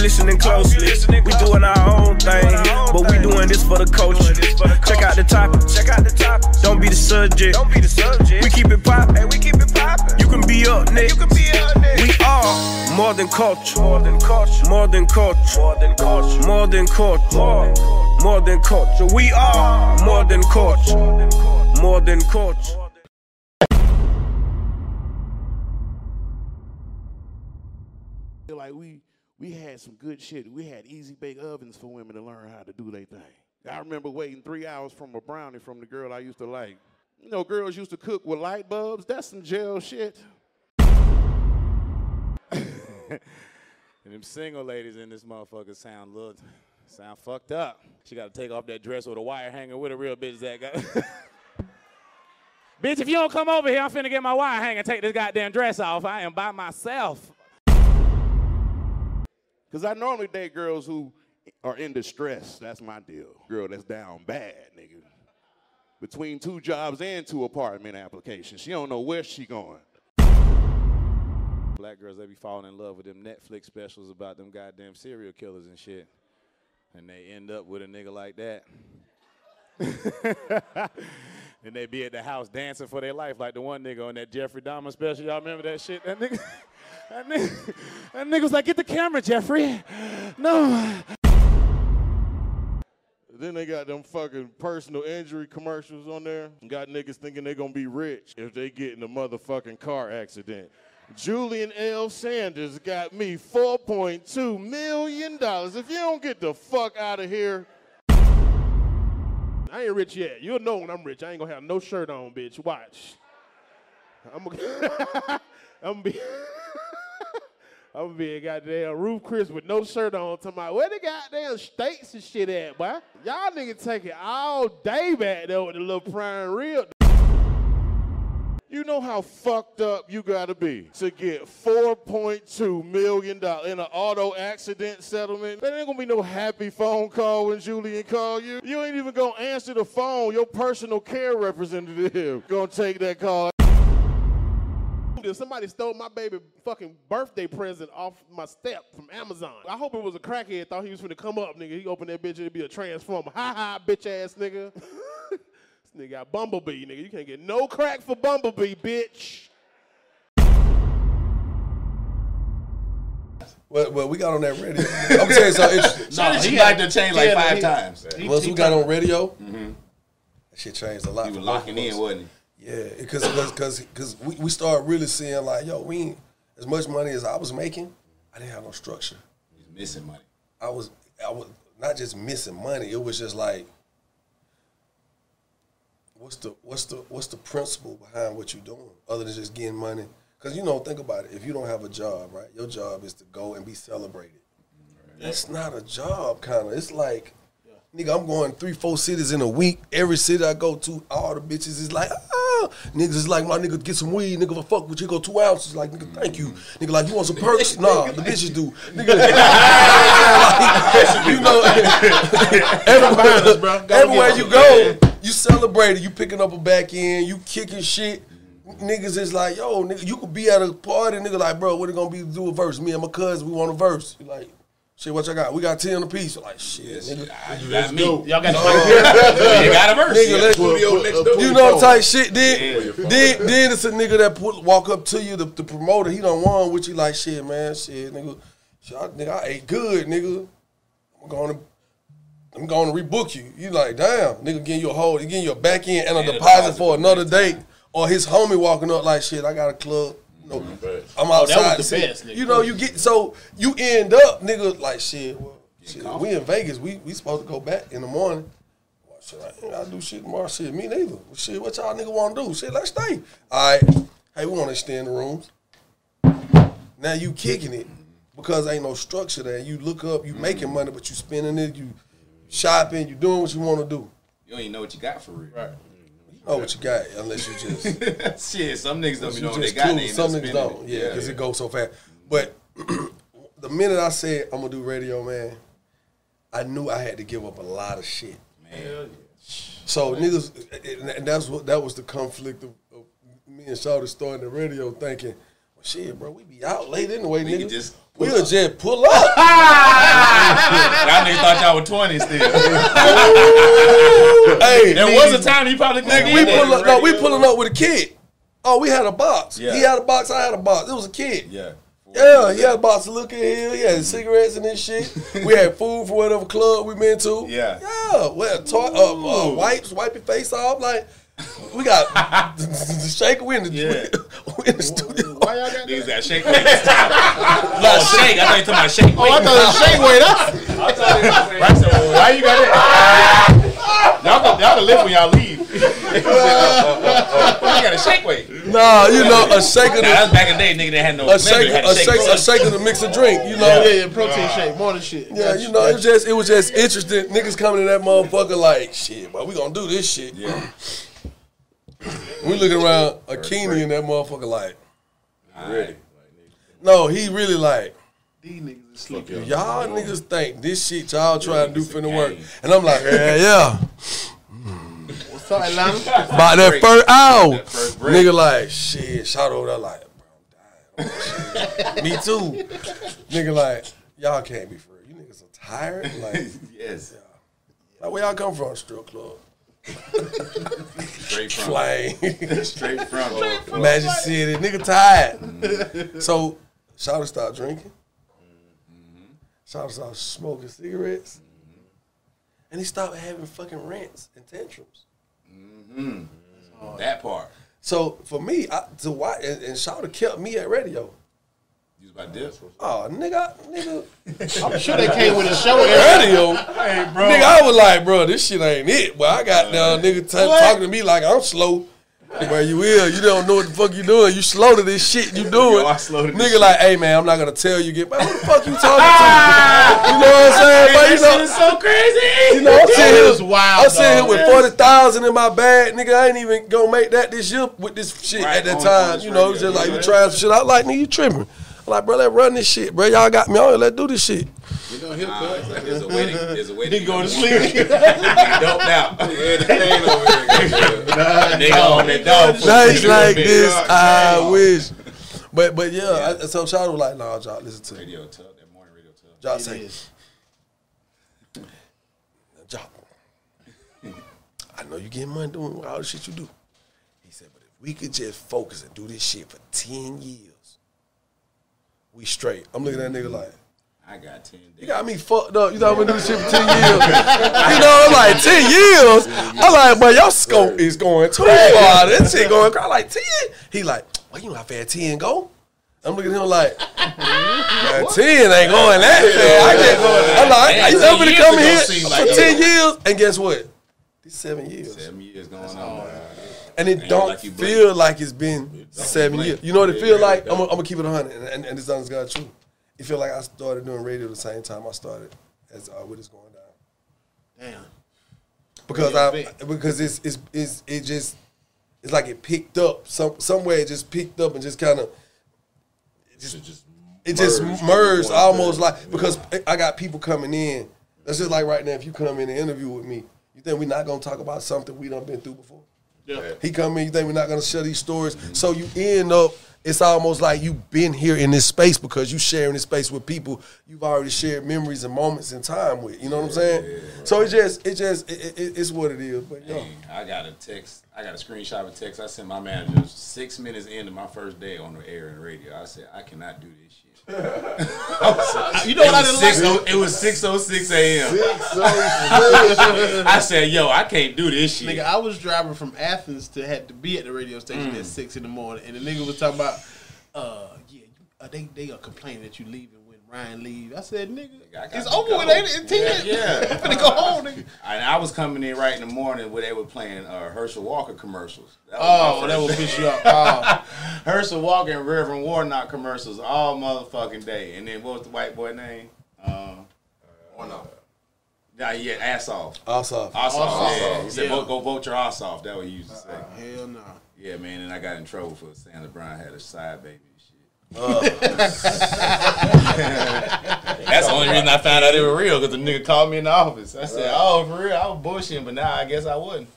listening closely. We doing our own thing, but we doing this for the culture. Check out the topic. Check out the topic. Don't be the subject. Don't be the subject. We keep it poppin'. we keep it poppin'. You can be up next. You can be up next. We are more than culture. More than culture. More than culture. More than culture. More than culture. More than culture. We are more than culture. More than culture. We had some good shit. We had easy bake ovens for women to learn how to do their thing. I remember waiting three hours from a brownie from the girl I used to like. You know, girls used to cook with light bulbs. That's some jail shit. And them single ladies in this motherfucker sound little, sound fucked up. She got to take off that dress with a wire hanger with a real bitch that got. bitch, if you don't come over here, I'm finna get my wire hanger take this goddamn dress off. I am by myself. Because I normally date girls who are in distress. That's my deal. Girl that's down bad, nigga. Between two jobs and two apartment applications. She don't know where she going. Black girls, they be falling in love with them Netflix specials about them goddamn serial killers and shit. And they end up with a nigga like that. and they be at the house dancing for their life like the one nigga on that Jeffrey Dahmer special. Y'all remember that shit? That nigga, that nigga, that nigga was like, get the camera, Jeffrey. No. Then they got them fucking personal injury commercials on there. Got niggas thinking they gonna be rich if they get in a motherfucking car accident. Julian L. Sanders got me $4.2 million. If you don't get the fuck out of here. I ain't rich yet. You'll know when I'm rich. I ain't gonna have no shirt on, bitch. Watch. I'm gonna, I'm gonna be. I'm gonna be a goddamn Ruth Chris with no shirt on. Talking about where the goddamn steaks and shit at, boy? Y'all niggas take it all day back there with the little prime rib. You know how fucked up you gotta be to get $4.2 million in an auto accident settlement? There ain't gonna be no happy phone call when Julian call you. You ain't even gonna answer the phone. Your personal care representative gonna take that call. If somebody stole my baby fucking birthday present off my step from Amazon. I hope it was a crackhead. Thought he was finna come up, nigga. He opened that bitch, and it'd be a transformer. Ha ha, bitch ass nigga. this nigga got Bumblebee, nigga. You can't get no crack for Bumblebee, bitch. Well, well, we got on that radio. I'm telling you something interesting. No, he liked to change like five times. Once we got on radio, mm-hmm. that shit changed a lot. He was for locking in, wasn't he? Yeah, because because because we, we started really seeing like, yo, we ain't, as much money as I was making, I didn't have no structure. He's missing money. I was I was not just missing money. It was just like, what's the what's the what's the principle behind what you're doing other than just getting money? Because you know, think about it. If you don't have a job, right, your job is to go and be celebrated. That's not a job, kind of. It's like, nigga, I'm going three, four cities in a week. Every city I go to, all the bitches is like, ah, niggas is like, my nigga, get some weed, nigga, for fuck with you, go two ounces. Like, nigga, thank you. Nigga, like, you want some perks? nah, the bitches do. Nigga, like, you know, everywhere, everywhere you go, you celebrating, you picking up a back end, you kicking shit. Niggas is like, yo, nigga, you could be at a party, nigga, like, bro, what it gonna be to do a verse? Me and my cousin, we want a verse. You like, shit, what y'all got? We got 10 apiece. Like, shit, nigga. You got me. Y'all got the mic here? You got a verse. Nigga, let's- Studio next door. You know type shit. Then, then, then it's a nigga that put, walk up to you, the, the promoter. He don't want with you like shit, man. Shit, nigga. Shit, I, nigga, I ate good, nigga. I'm going to. I'm going to rebook you. You like, damn, nigga, getting you a hold, getting you a back end and a And a deposit deposit for for another next date. Or his homie walking up like, shit, I got a club. You know, mm-hmm. I'm outside. Oh, that was the See, best, nigga. You know, you get so you end up, nigga, like shit. Well, shit we in Vegas. We we supposed to go back in the morning. Well, shit, I ain't gotta do shit tomorrow. Shit, me neither. Well, shit, what y'all nigga want to do? Shit, let's stay. All right. Hey, we want to extend the rooms. Now you kicking it because ain't no structure there. You look up, you making money, but you spending it. You shopping. You doing what you want to do. You don't even know what you got for real. Right. You know what you got unless you just. Shit, some niggas don't You even know what they just got. cool. They Some niggas don't. it. Yeah, because it goes so fast. But the minute I said I'm gonna do radio, man, I knew I had to give up a lot of shit. Man. So niggas, and that's what that was the conflict of, of me and Shawty starting the radio, thinking, Shit, bro, we be out late anyway, We nigga. could just We'll just pull up. Y'all niggas thought y'all were 20 still. hey, there was a time you probably couldn't nigga, we pull up. No, we pulling up with a kid. Oh, we had a box. Yeah. He had a box. I had a box. It was a kid. Yeah. Yeah, he had a box of Look at Hill. He had cigarettes and this shit. we had food for whatever club we been to. Yeah. Yeah. We had toy, uh, uh, wipes, wipe your face off. Like, we got the shaker. We in the, Yeah. we in the studio. Why y'all got Niggas got shake weights. no, shake. I thought you talking about shake oh, weight. Oh, I thought it was shake weight. That's Right, so why you got that? y'all, can, y'all can live when y'all leave. you got a shake weight. Nah, you know, a shaker. Now, to- that's back in the day, nigga. They had no. a shake, had a shake shake, a weights. shaker to mix a drink. You know. yeah, yeah, protein shake, more than shit. Yeah, you know, it was just it was just interesting. Niggas coming to that motherfucker like, shit, but we gonna do this shit. Yeah. We looking around a Akini and that motherfucker like, Ready. no, he really like, These niggas is sleeping. y'all niggas think this shit y'all trying to do it's finna work. And I'm like, yeah, yeah. What's up, Atlanta? About that first hour, That first break. nigga like, shit, shout over there like, bro, I'm dying. Me too. Nigga like, y'all can't be free. You niggas are tired. Like, Yes. like where y'all come from? Strip club. Straight from. Flame. Straight from. Magic City, nigga tired. Mm-hmm. so, Shawty started drinking. Mm-hmm. Shawty started smoking cigarettes. Mm-hmm. And he stopped having fucking rants and tantrums. That part. So for me, I, to watch and, and Shawty kept me at radio. You was about dip. Oh, nigga, nigga, I'm sure they came with a show. Every, radio. Nigga, I was like, bro, this shit ain't it. But I got down nigga t- talking to me like I'm slow. Where you will, you don't know what the fuck you doing. You slow to this shit you doing. Yo, I slow to Nigga like, hey man, I'm not gonna tell you. Get, man, who the fuck you talking to? you know what I'm saying? But you know, so crazy. you know, I'm sitting here, was wild. I'm sitting here with forty thousand in my bag, nigga. I ain't even gonna make that this year with this shit Right, at that time. you know, it was radio, just like you trying some shit. I like, nigga, you tripping. I'm like, bro, let's run this shit, bro. Y'all got me on here. Let's do this shit. You know, he'll Nah, it's like there's a way to, there's a way to He going to sleep. Doped out. Yeah, the pain over here. Nigga on that dog food. Nights like this. I wish. But but yeah, I, so Shawty was like, nah, Joc, listen to. Radio tub, that morning radio tub. Joc It say, is. Joc, I know you getting money doing all the shit you do. He said, but if we could just focus and do this shit for 10 years, we straight. I'm looking at that nigga like, I got 10 You got me fucked up. You thought I'm gonna do this shit for 10 years. you know, I'm like, 10 years? I'm like, but your scope is going too far. That shit going, I'm like, 10? He like, well, you know how fast 10 go? I'm looking at him like, 10 ain't going that fast. I can't, I'm like, Man, I used 10 to years come here for like 10 years, and guess what? These seven years. Seven years going on. And it Ain't don't like feel like it's been seven blink. years. You know what it feel yeah, like? yeah. I'm gonna I'm gonna keep it 100, and, and, and this honest God true. It feel like I started doing radio the same time I started as uh, what is going down. Damn. because Yeah, I big. because it's it's it's it just it's like it picked up some somewhere it just picked up and just kind of it just it just merged merged into one almost thing. like because I got people coming in. That's just like right now. If you come in and interview with me, you think we're not gonna talk about something we done been through before? Yeah. He come in, you think we're not gonna share these stories. So you end up, it's almost like you've been here in this space because you sharing this space with people you've already shared memories and moments in time with. You know what I'm saying? So it just, it just, it, it, it's what it is. But yo, Hey, I got a text. I got a screenshot of a text I sent my manager six minutes into my first day on the air and radio. I said I cannot do this shit. You know what I It didn't six, like? it was six oh six a.m. So, I said, "Yo, I can't do this shit." Nigga, I was driving from Athens to had to be at the radio station Mm. at six in the morning, and the nigga was talking about, uh, yeah, uh, they they are complaining that you leaving when Ryan leave. I said, nigga, I it's over with, ain't it? Ten. Yeah, yeah. I'm finna go home, nigga. And I was coming in right in the morning where they were playing uh, Herschel Walker commercials. That Oh, that will piss you off. Oh, Herschel Walker and Reverend Warnock commercials all motherfucking day. And then what was the white boy name? Um, nah, yeah, ass off. also, Ass off. Yeah. He said, Yeah. Vote, "Go vote your ass off." That what he used to say. hell no. Yeah, man. And I got in trouble for saying LeBron had a side baby and shit. That's the only reason I found out it was real because the nigga called me in the office. I said, "Oh, for real? I was bullshitting, but now I guess I wouldn't."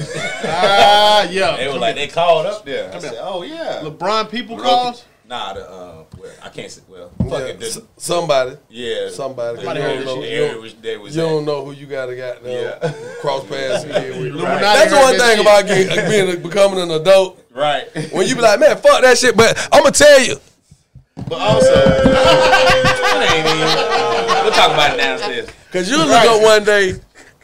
Ah, yeah. They were like, they called up there. I said, "Oh yeah." LeBron people calls. Nah, the uh, well, I can't say. Well, fuck Yeah, it. s- The, somebody. yeah, Somebody. The, You don't know- the you was, they was You don't know who you gotta got Yeah. cross paths with. Illuminati That's heard one thing about getting, being becoming an adult. Right. When you be like, man, fuck that shit, but I'm gonna tell you. But also, it ain't even. We'll talk about it downstairs. Cause you look up one day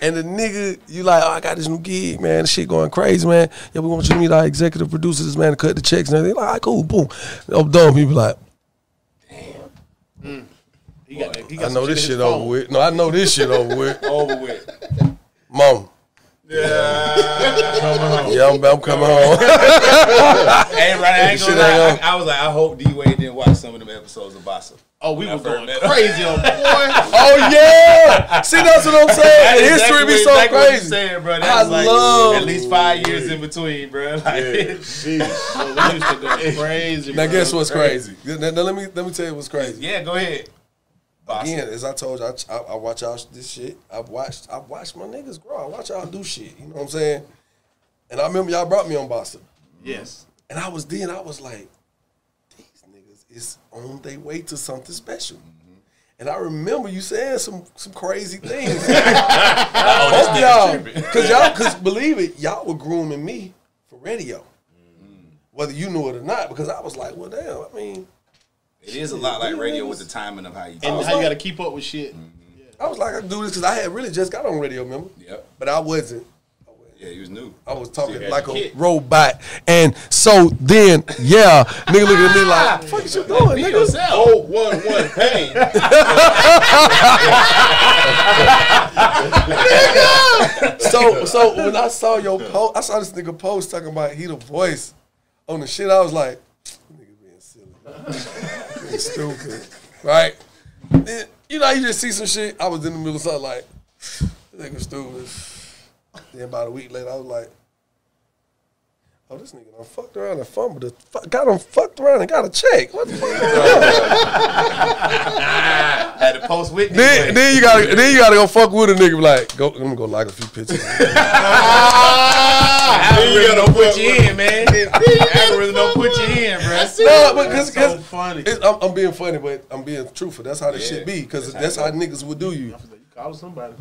and the nigga, you like, oh, I got this new gig, man. This shit going crazy, man. Yeah, we want you to meet our executive producers, man, to cut the checks and everything. Like, all right, cool, boom. I'm done. People like, He got, he I know this shit over phone. with. No, I know this shit over with. Over with. Mom. Yeah. Yeah, I'm, I'm coming home. Hey, right, I ain't Shit gonna lie. I, I was like, I hope D Wade didn't watch some of them episodes of Bossa. Oh, we were going met crazy on boy. oh yeah. See, that's what I'm saying. The history exactly be so exactly what crazy. Saying, bro. That I was like love- at least five years in between, bro. Like, So we used to go crazy. Now bro. guess what's crazy? Now, now let me let me tell you what's crazy. yeah, go ahead. Again, as I told you, I, I, I watch y'all this shit. I've watched I've watched my niggas grow. I watch y'all do shit. You know what I'm saying? And I remember y'all brought me on Boston. Yes. And I was then I was like, these niggas is on their way to something special. And I remember you saying some some crazy things. Oh, Both nigga y'all, cause y'all, cause believe it, y'all were grooming me for radio, whether you knew it or not. Because I was like, well, damn. I mean, It is a lot like radio with the timing of how you And talk. how you got to keep up with shit. Mm-hmm. I was like, I can do this because I had really just got on radio, remember? Yep. But I wasn't. Yeah, he was new. I was talking got like a kid. robot. And so then, yeah, nigga looking at me like, what the fuck is you doing, nigga? Oh, one, one, pain. So, so when I saw your post, I saw this nigga post talking about he the voice on the shit. I was like, nigga being silly, being stupid, right? Then, you know, you just see some shit. I was in the middle of something like, nigga stupid. Then about a week later, I was like, oh, this nigga done fucked around and fumbled. The fuck, got him fucked around and got a check. What the fuck? is that? Had to post with me. then, then you gotta, then you gotta go fuck with a nigga. be Like, go, let me go like a few pictures. Algorithm don't put you in, man. Algorithm don't put you in, bro. No, but cause, so cause funny. it's, I'm, I'm being funny, but I'm being truthful. That's how this Yeah, shit be. Cause that's that's, how how, niggas would do you. You call somebody.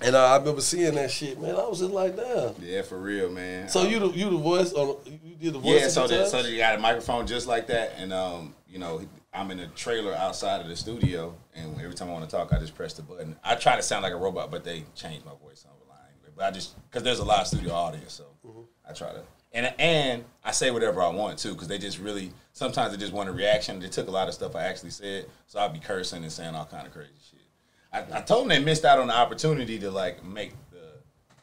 And uh, I remember seeing that shit, man. I was just like, damn. Yeah, for real, man. So you the you the voice on you did the voice. Yeah, so that, so they got a microphone just like that, and um, you know, I'm in a trailer outside of the studio, and every time I want to talk, I just press the button. I try to sound like a robot, but they change my voice on the line. But I just because there's a live studio audience, so I try to. And, and I say whatever I want too, because they just really sometimes they just want a reaction. They took a lot of stuff I actually said, so I'd be cursing and saying all kind of crazy shit. I, I told them they missed out on the opportunity to like make the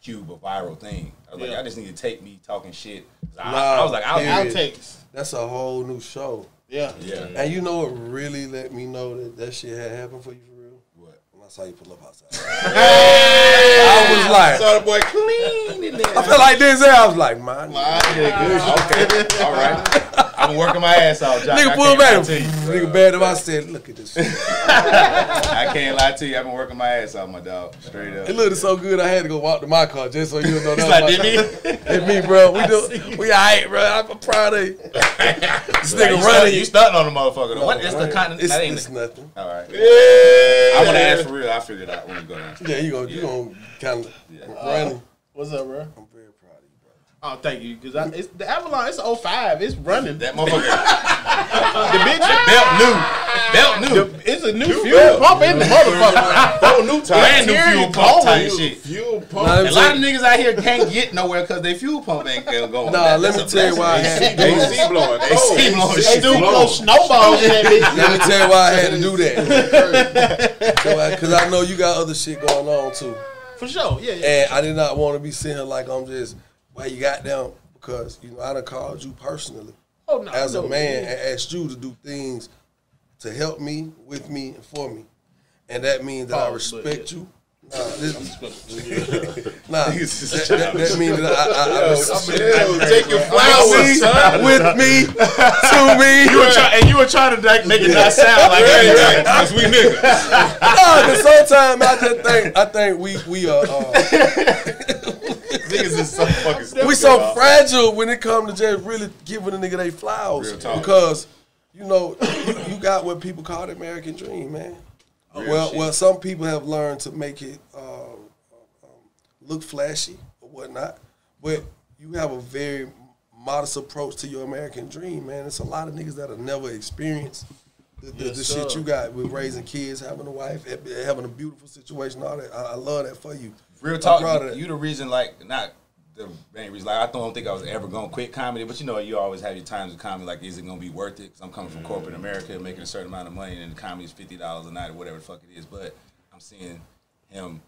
cube a viral thing. I was like, Yeah. I just need to take me talking shit. I, Nah, I was like, I'll period. Outtakes. That's a whole new show. Yeah. Yeah. And you know what really let me know that that shit had happened for you for real? What? When I saw you pull up outside. I was like, Saw the boy clean in there. I felt like Denzel. I was like, man. Okay. All right. I'm working my ass off, Josh. Nigga I pull can't back. lie to you. Nigga bad him. I said, look at this. I can't lie to you. I've been working my ass off, my dog. Straight up. It looked so good. I had to go walk to my car just so you know. He's that like, was did my- me? It's me, bro. We do. We alright, bro. I'm proud of you. This nigga you, running. you stunting on the motherfucker. though. what is the kind It's, that ain't it's nothing. All right. I want to ask for real. I figured out when we go down. Yeah, you gonna you gonna kind of running. What's up, bro? I'm very proud of you, bro. Oh, thank you. Because it's the Avalon. It's 05. It's running. That motherfucker. the bitch. belt new. Belt new. The, it's a new fuel pump in the motherfucker. Whole new time. Brand new fuel pump type shit. Fuel pump. Nah, A lot tell of niggas out here can't get nowhere because they fuel pump ain't going. Nah, That- let me tell you why I had to do AC that. blowing. AC blowing. They Shit do blowing. blow snowballs in that bitch. Let me tell you why I had to do that. Because I know you got other shit going on too. For sure. Yeah, yeah. And I did not want to be sitting like I'm just, why you got down? Because, you know, I done called you personally Oh, no. as a no, man yeah. and asked you to do things to help me, with me, and for me. And that means that I respect yeah. you. Nah, this, nah, that, that, that means that I, I, I, respect Yo, take your flowers, son. with me, to me. You were try- and you were trying to like, make it not sound like Right, right. Cause we niggas. No, because sometimes I just think I think we we are uh, Niggas is so fucking stupid. we so fragile when it comes to just really giving a nigga they flowers Real talk. because you know, you, you got what people call the American dream, man. Real well, shit. well, some people have learned to make it uh, um, look flashy or whatnot, but you have a very modest approach to your American dream, man. It's a lot of niggas that have never experienced the, the, Yes, the shit you got with raising kids, having a wife, having a beautiful situation, all that. I, I love that for you. Real talk, of you, you the reason, like, not the main reason. Like, I don't think I was ever gonna quit comedy, but you know, you always have your times with comedy. Like, is it gonna be worth it? Because I'm coming from corporate America, making a certain amount of money, and the comedy is fifty dollars a night or whatever the fuck it is. But I'm seeing him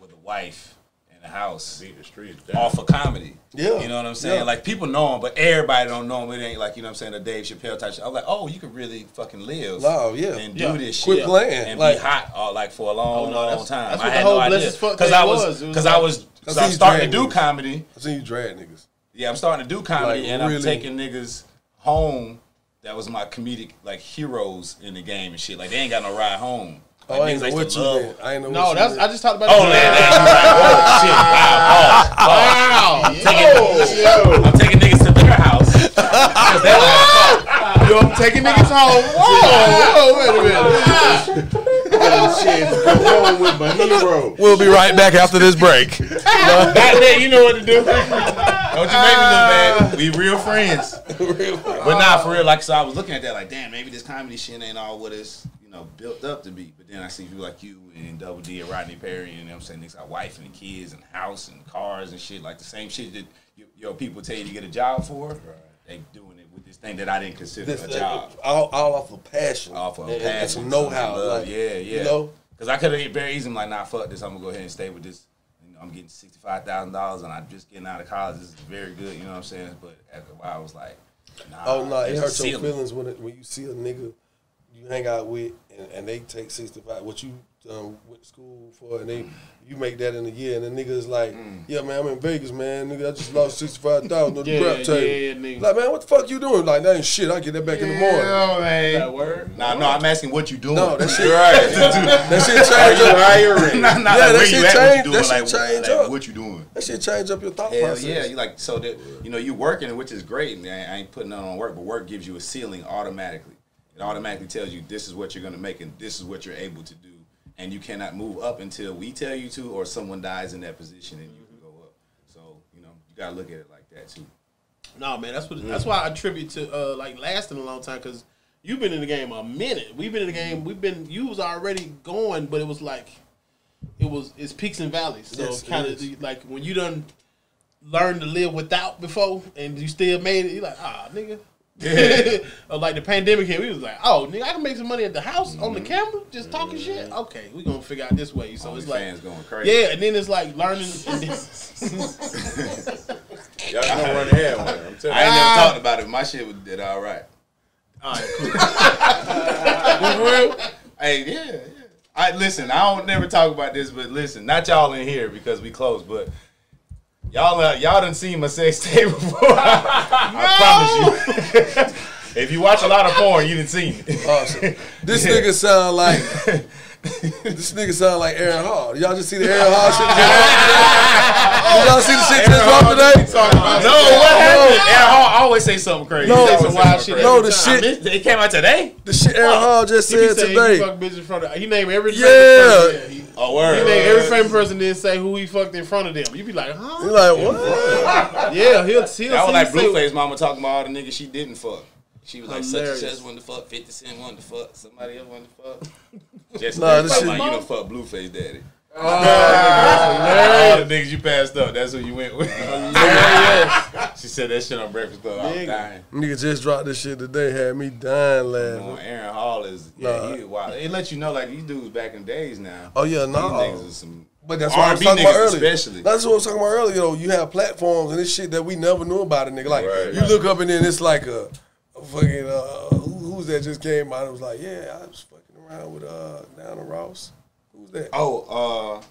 with a wife and a house Beat the streets. off of comedy. Yeah. You know what I'm saying? Yeah. Like people know him, but everybody don't know him. It ain't like, you know what I'm saying, the Dave Chappelle type shit. I was like, oh, you could really fucking live. No, yeah. And do Yeah. this Quit shit. playing, And like- be hot all, like for a long, Oh, no, long that's- time. that's I what had the whole no idea. Blessed as Fuck Because I was, was. It was because like- I was, because I I'm starting to do niggas. comedy. I seen you drag niggas. Yeah, I'm starting to do comedy, Like, and I'm taking niggas home. That was my comedic like heroes in the game and shit. Like they ain't got no ride home. Like, Oh, I ain't niggas know what you love- meant. I ain't know No, that's meant. I just talked about. Oh, that. man, man, you right. Oh, shit. Wow, wow. I'm taking, I'm taking niggas to their house. 'Cause they like, Yo, I'm taking niggas home. Whoa, whoa, wait a minute. Shit, come home with my hero. We'll be right back after this break. Back there, you know what to do. Don't you make me look bad. Ah. We real friends. But nah, for real, like so I was looking at that like, damn, maybe this comedy shit ain't all what it's, you know, built up to be. But then I see people like you and Double D and Rodney Perry and you know what I'm saying, niggas got wife and kids and house and cars and shit, like the same shit that you, your people tell you to get a job for. They doing it with this thing that I didn't consider This, a job. all, all off of passion. Off of and, passion, and know-how. Like, yeah, yeah. You know, Because I could have very easily like, nah, fuck this. I'm gonna go ahead and stay with this. You know, I'm getting sixty five thousand dollars, and I'm just getting out of college. This is very good. You know what I'm saying? But after a while, I was like, nah. oh no, it hurts your feelings when it, when you see a nigga you hang out with and, and they take sixty five. What you um, went to school for, and they you make that in a year, and the nigga is like, Mm. yeah, man, I'm in Vegas, man. Nigga, I just lost sixty five thousand on the Yeah, rap yeah, table. yeah, nigga. Like, man, what the fuck you doing? Like, that ain't shit. I get that back in the morning. That word. Nah, no, I'm asking what you doing. No, that shit, Right. that shit change up. hiring? nah, nah, Yeah, like, that where shit you? What change- you doing? that shit Like, change like, up. what you doing? That shit change up your thought Hell process. yeah, you like so that you know you working, which is great. And I I ain't putting none on work, but work gives you a ceiling automatically. It automatically tells you this is what you're gonna make and this is what you're able to do, and you cannot move up until we tell you to, or someone dies in that position and you can go up. So you know you gotta look at it like that too. No, man, that's what. That's why I attribute to uh, like lasting a long time because you've been in the game a minute. We've been in the game. We've been. You was already going, but it was like, it was it's peaks and valleys. So Yes, kind of like when you done learned to live without before, and you still made it. you're like ah nigga. or like the pandemic hit, we was like, oh nigga, I can make some money at the house on the mm-hmm. camera, just talking shit. Okay, we gonna figure out this way. So it's like, fans going crazy. yeah, and then it's like learning. Y'all gonna run ahead with it. I'm telling ah. I ain't never talked about it. My shit was did all right. all right, cool. Hey, yeah, yeah. I listen. I don't never talk about this, but listen, not y'all in here because we close, but y'all uh, y'all done seen my sex tape before. I promise you. if you watch a lot of porn, you didn't see me. Awesome. This nigga sound like this nigga sound like Aaron Hall. Y'all just see the Aaron Hall shit? Just Did y'all see the shit just dropped today? No, what happened? Aaron Hall always say something crazy. No, He say some wild crazy. shit No, the time. shit, It came out today. the shit Aaron Hall just He said saying he today. fuck bitches in front of. He named every Yeah. famous person, He, Oh, he word. named every famous person, then say who he fucked in front of them. You be like, You huh? like what? Yeah, he'll he'll That was see like Blueface mama talking about all the niggas she didn't fuck. She was like, such and Hilarious. such wanted to fuck, 50 Cent wanted to fuck, somebody else wanted to fuck. Just Nah, nah, this this shit- like, you done fuck Blueface daddy. Oh, all the niggas you passed up, that's who you went with. Oh, she said that shit on Breakfast Club. I was Nigga. dying. Nigga just dropped this shit today, had me dying Come laughing. on, Aaron Hall is, yeah, Nah. he wild. It let you know, like, these dudes back in days now. Oh yeah, These no. niggas are some. But that's what I was talking about earlier. especially. That's what I was talking about earlier. You know, you have platforms and this shit that we never knew about. A nigga like Right. you look up and then it's like a, a fucking uh, who, who's that just came out? It was like, yeah, I was fucking around with uh Diana Ross. Who's that? Oh, uh,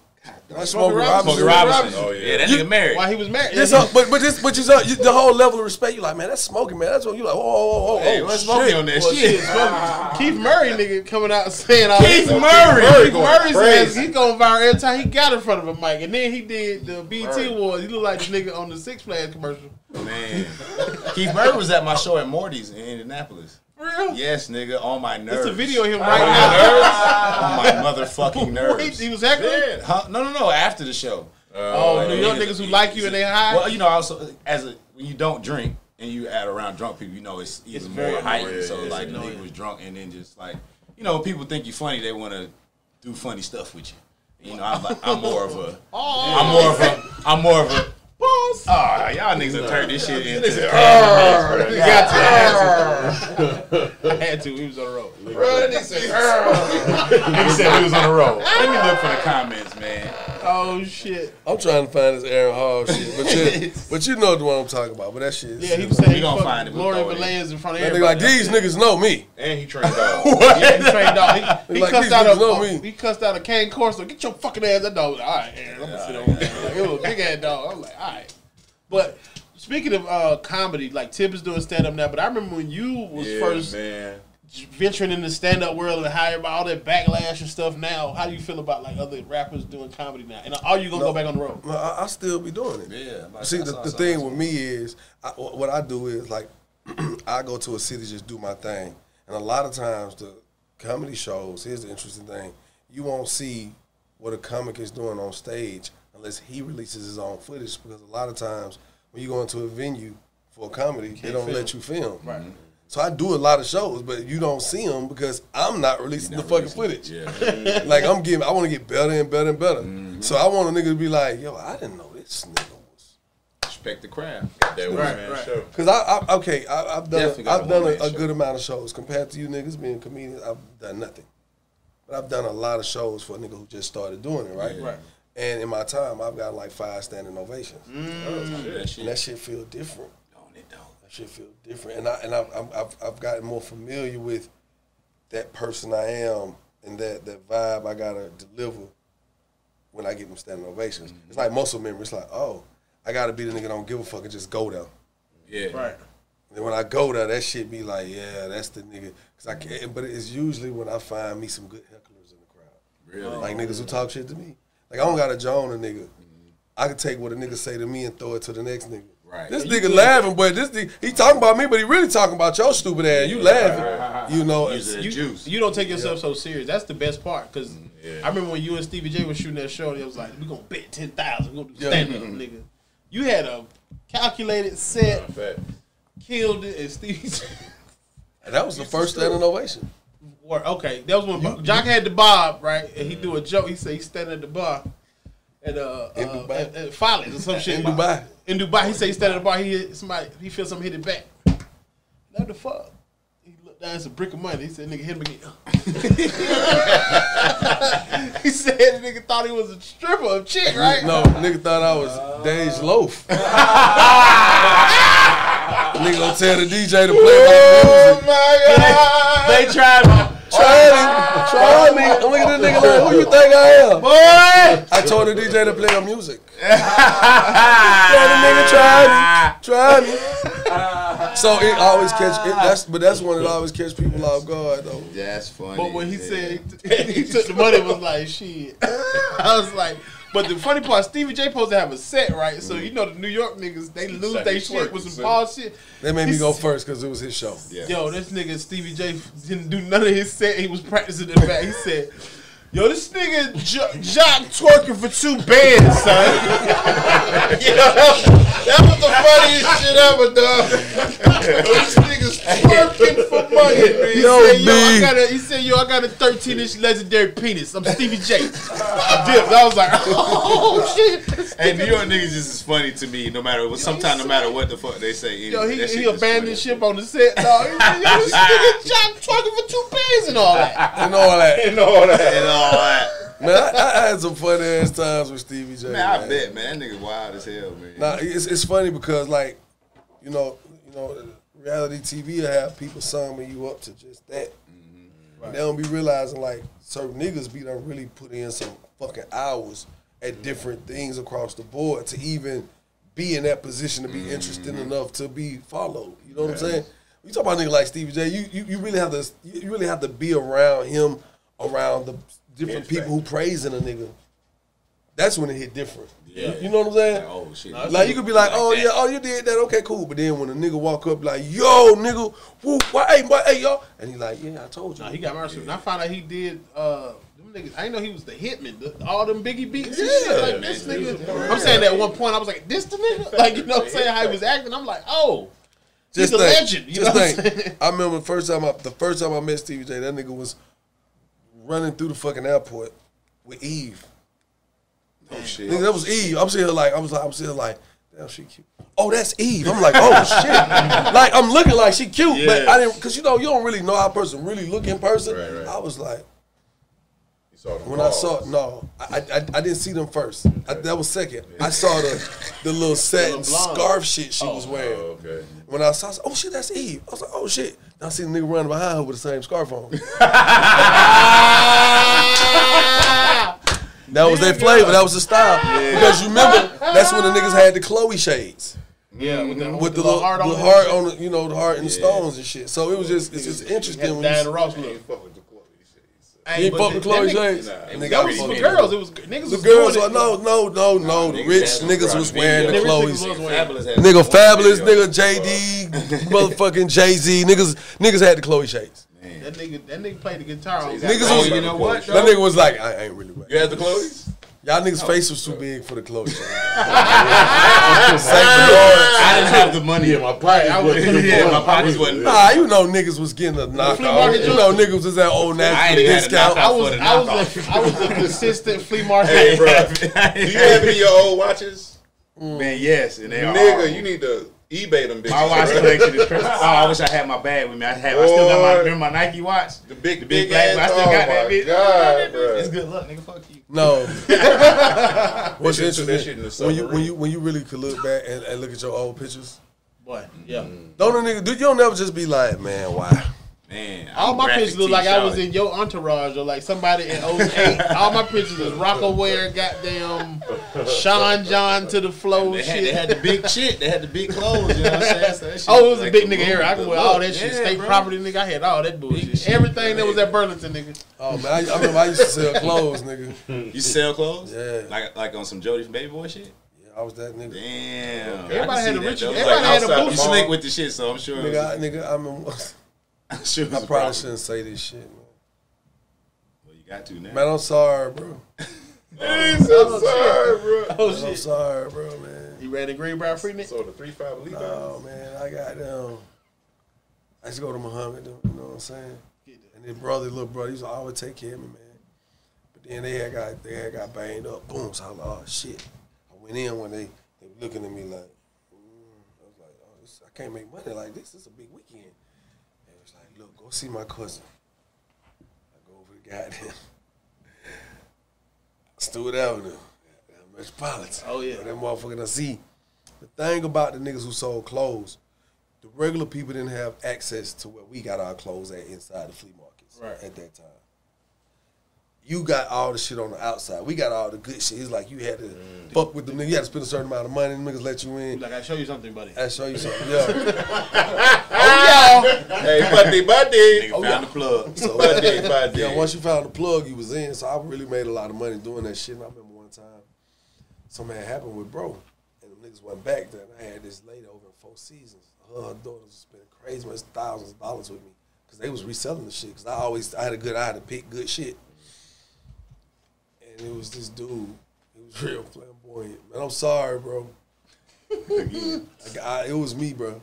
That's Smokey Smokey Robinson. Smokey Robinson. Robinson. Oh, yeah. yeah. that nigga married. Why he was married? This, uh, but but this but you, saw, you the whole level of respect. You like, man, that's Smokey, man. That's what you like. Oh, oh, oh, Hey, oh. Smokey on that Well, shit? shit, Keith Murray, nigga, coming out and saying all Keith this. Murray. Keith Murray says crazy. he going viral every time he got in front of a mic, and then he did the BT Awards. He looked like the nigga on the Six Flags commercial. Man, Keith Murray was at my show at Morty's in Indianapolis. Real? Yes, nigga, on my nerves. It's a video of him right now. on my motherfucking nerves. Wait, he was heckling? Huh? No, no, no. After the show. Oh, oh New York niggas- niggas who like you and they high? Well, you know, also as a when you don't drink and you add around drunk people, you know it's even very more heightened. annoying. so Yeah, like it's the nigga was drunk and then just like you know people think you funny, they want to do funny stuff with you. You know, I'm, like, I'm more of a, Oh. I'm more of a, I'm more of a. Boss. Oh, y'all niggas have turned this shit into. Ah, you got to. I had to. I had to. He was on the road. He said we was on the road. Let me look for the comments, man. Oh, shit. I'm trying to find this Aaron Hall shit, but you, but you know the one I'm talking about. But that shit. is Yeah, he was saying We he gonna find it, we'll Gloria throw in. Front of That everybody. like these niggas know me. And he trained dog. Yeah, he trained dog. He, he Like, cussed out niggas know a, me. he cussed out a Cane Corso. Get your fucking ass. That dog was like, all right, Aaron, I'm gonna sit over there. Like, it was a big ass dog. I'm like, all right. But speaking of uh, comedy, like Tip is doing stand up now, but I remember when you was Yeah, first man. Venturing in the stand up world and how about all that backlash and stuff. Now, how do you feel about like other rappers doing comedy now? And are you gonna go back on the road? Well, I, I still be doing it. Yeah. I'm about to See, the, the thing with me is, I, what I do is like, I go to a city just do my thing, and a lot of times the comedy shows. Here's the interesting thing: you won't see what a comic is doing on stage unless he releases his own footage. Because a lot of times when you go into a venue for a comedy, they don't let you film. Right. Mm-hmm. So I do a lot of shows, but you don't see them because I'm not releasing the fucking footage. Yeah. like I'm getting, I want to get better and better and better. Mm-hmm. So I want a nigga to be like, yo, I didn't know this nigga was. Respect the craft. That one man right. show. Cause I, I okay, I, I've done, Definitely I've a done a, a good amount of shows compared to you niggas being comedians. I've done nothing, but I've done a lot of shows for a nigga who just started doing it, right? Right. And in my time, I've got like five standing ovations, That shit. and that shit feel different. Don't it don't. That shit feel different, and I and I've, I've- I've I've gotten more familiar with that person I am and that that vibe I gotta deliver when I get them standing ovations. Mm-hmm. It's like muscle memory. It's like, oh, I gotta be the nigga don't give a fuck and just go there. Yeah. Right. And when I go there, that shit be like, yeah, that's the nigga. Cause I can't, but it's usually when I find me some good hecklers in the crowd. Really. Like niggas who talk shit to me. Like I don't got to Joan a nigga. Mm-hmm. I can take what a nigga say to me and throw it to the next nigga. Right. This nigga laughing, but this nigga, he talking about me, but he really talking about your stupid ass. You laughing, you know. You, juice. you don't take yourself so serious. That's the best part. Cause Mm, I remember when you and Stevie J was shooting that show, and it was like, we gonna bet ten thousand, we gonna do Yeah. stand up, nigga. You had a calculated set, Fact. killed it, and Stevie J And that was the first standing ovation. Or okay, that was when Bob- Joc had the bob, right? And he do a joke. He said he's standing at the bar at uh, In uh Dubai? at, at Follies or some shit. In Dubai. In Dubai, he said he standing at the bar. He hit somebody. He feels something hit it back. What the fuck? He looked down. It's a brick of money. He said, "Nigga, hit him again." he said, "The nigga thought he was a stripper, a chick, right?" No, nigga thought I was Dej Loaf. nigga gonna tell the DJ to play my music. Oh my god! They tried. Try me, try me. I'm looking at the nigga like, who you think I am? Boy, I told the DJ to play her music. Tell the nigga try me, try me. So it always catch it. That's but that's one that always catch people off guard though. Yeah, that's funny. But when he Yeah. said he, he took the money, was like shit. I was like, but the funny part, Stevie J supposed to have a set, right? So you know the New York niggas, they lose Like their shit with some ball shit. They made me go first because it was his show. Yeah. Yo, this nigga Stevie J didn't do none of his set. He was practicing in the back. He said, "Yo, this nigga jo- Joc twerking for two bands, son." Yo, that was the funniest shit ever, dog. Yo, this nigga's twerking for money. He Yo, said, "Yo, I B. got a," he said, "Yo, I got a 13 inch legendary penis. I'm Stevie J." I dipped. I was like, "Oh shit." Hey, New York niggas just is funny to me. No matter what, sometimes no matter what the fuck they say. Yo, anyway, he, he abandoned ship on the set, dog. Yo, this nigga Joc twerking for two bands and all that. And all that. and all that. And all that. Man, I, I had some funny ass times with Stevie J. Man, I bet, man. That nigga wild as hell, man. Nah, it's, it's funny because like, you know, you know, reality TV will have people summing you up to just that. And They don't be realizing like certain niggas be done really put in some fucking hours at mm-hmm. different things across the board to even be in that position to be interesting mm-hmm. enough to be followed. You know what I'm saying? You talk about a nigga like Stevie J, you, you you really have to you really have to be around him, around the different people who praising a nigga that's when it hit different. Yeah. You know what I'm saying? Like, oh shit. Like you could be like, oh that. yeah, oh you did that, okay, cool. But then when a nigga walk up like, yo, nigga, whoop, why, hey, why, hey, y'all, and he like, yeah, I told you. Nah, he got mercy. And I found out he did. uh niggas, I didn't know he was the hitman. The, all them Biggie beats and Yeah, shit. Like this nigga. I'm saying at one point I was like, this the nigga. Like you know what I'm saying? How he was acting. I'm like, oh, he's a think, legend. You just know what I'm think. saying? I remember the first time I, the first time I met Stevie J, that nigga was running through the fucking airport with Eve. Oh shit. Nigga, that was Eve. I'm sitting here like, I was like, I'm sitting here like, damn, she cute. Oh, that's Eve. I'm like, oh shit. like I'm looking like she cute, but I didn't, cause you know you don't really know how a person really look in person. Right, right. I was like, You saw them when I balls. saw no, I, I I didn't see them first. I, that was second. I saw the the little satin scarf shit she was wearing. Oh, okay. When I saw, I said, oh shit, that's Eve. I was like, oh shit. Now I see the nigga running behind her with the same scarf on. that was their flavor. That was the style. Because you remember, that's when the niggas had the Chloe shades. Yeah, with the, With the, little heart, on, the heart on the, you know, the heart and the stones and shit. So it was just, it's just interesting. When Diana you, Ross You look. ain't fuck with the Chloe shit. Hey, you fuck with that Chloe nigga- Shades? Nah, That was for girls. It was niggas. The was girls doing are no, no, no, no. The rich niggas was wearing the Niggas Chloes. was wearing- Fabolous had Nigga, Fabolous, nigga, JD, motherfucking Jay Z, niggas, niggas had the Chloe shades. That nigga, that nigga played the guitar. Niggas Oh, was, you know what? that nigga was like, I ain't really wearing. You had the Chloe's? Y'all niggas' face was too big for the Chloe shades. Saint I didn't have the money. Yeah, my pocket I was- wasn't Yeah, my pockets wasn't. Nah, you know niggas was getting a flea knockoff. You know niggas was at old I national ain't had a discount. I was, I was, a, I was a consistent flea market. Hey, bro. Do you have any of your old watches? Man, yes, and they are. Nigga, you need to eBay them bitches. My watch bro. collection is crazy. Oh, I wish I had my bag with me. I have. I still got my remember my Nike watch. The big, The big big, black ass. one. I still got oh that my bitch. God, bro. It's good luck, nigga. Fuck you. No. What's They should put shit in interesting the when you when you when you really could look back and, and look at your old pictures. Boy, yeah. Don't a nigga do you don't never just be like, man, why? Man, All I'm my pictures look like I was in your entourage or like somebody in 08. All my pictures is Rocawear, goddamn Sean John to the flow They had, shit. they had the big shit. They had the big clothes. You know what I'm saying? So that shit Oh, it was a big nigga era. I can wear all look. that shit. Yeah, State bro. property, nigga. I had all that bullshit. shit. Everything that was at Burlington, nigga. Oh man, I, I remember I used to sell clothes, nigga. You sell clothes? Yeah. Like like on some Jody from Baby Boy shit? Yeah, I was that nigga. Damn. Everybody had see a that, rich- though. It's everybody had a outside booty. You slick with the shit, so I'm sure. Nigga, I, nigga, I remember. I'm sure it was I a probably problem. shouldn't say this shit, man. Well, you got to now. Man, I'm sorry, bro. I'm so sorry, bro. Oh I'm shit. sorry, bro, man. You ran the Greenbrier Free Net? So the three five elite Oh man, I got um. I used to go to Muhammad, though, you know what I'm saying? And his brother, little brother, he used always take care of me, man. But then they had got they had got banged up. Boom, so I was like, oh shit. I went in when they they were looking at me like, mm. I was like, oh, this, I can't make money like this. This is a big weekend. They was like, look, go see my cousin. I go over to goddamn Stewart Avenue, Metropolitan. Oh, yeah. that motherfucker. I see. The thing about the niggas who sold clothes, the regular people didn't have access to where we got our clothes at inside the flea markets Right. at that time. You got all the shit on the outside. We got all the good shit. It's like you had to fuck with them niggas. You had to spend a certain amount of money. The niggas let you in. Like I show you something, buddy. I show you something. Yeah. Hey, buddy, buddy. Nigga oh, found the plug. So, Buddy, buddy. yeah, once you found the plug, you was in. So I really made a lot of money doing that shit. And I remember one time, something had happened with bro, and the niggas went back there. And I had this lady over in Four Seasons. Her, her daughter was spending crazy much thousands of dollars with me because they was reselling the shit. Because I always I had a good eye to pick good shit. And it was this dude. He was real flamboyant. Man, I'm sorry, bro. I I, it was me, bro.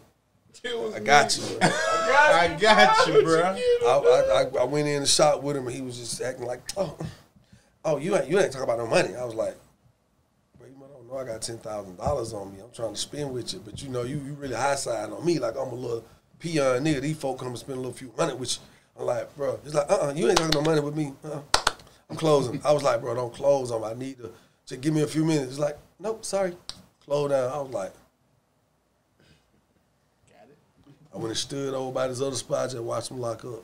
I got you, bro. I got you, bro. I, I, I, I went in the shot with him and he was just acting like, oh, oh, you ain't you ain't talking about no money. I was like, bro, you don't know I got ten thousand dollars on me. I'm trying to spend with you, but you know you you really high side on me like I'm a little peon nigga. These folk come and spend a little few money, with you. I'm like, bro, it's like, uh, uh you ain't talking no money with me. Uh, I'm closing. I was like, bro, don't close on. me. I need to just give me a few minutes. It's like, nope, sorry, close down. I was like. Got it. I went and stood over by this other spot just watched them lock up.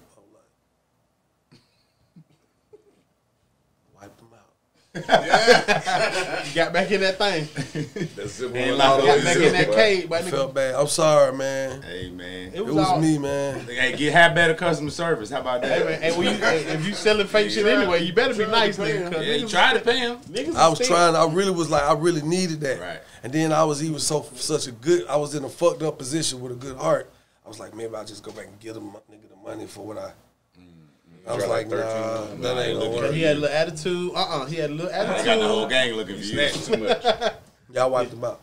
I was like, wiped them out. You got back in that thing. That zipper Ain't like got Back in that boy. cage, but I felt bad. I'm sorry, man. Hey man. it It was, was all, me, man. Hey, get have better customer service. How about that? Hey, man, and when you, if you selling fake shit anyway, you better be nice, nigga. 'cause yeah, you niggas- tried to pay him. Niggas I was still- trying. I really was like, I really needed that. Right. And then I was even so such a good. I was in a fucked up position with a good heart. I was like, maybe I'll just go back and get them nigga the money for what I. I was Try like, like nah, 13. that ain't gonna work. He had a little attitude. Uh uh He had a little They got the whole gang looking for you. Snatched too much. Y'all wiped him out.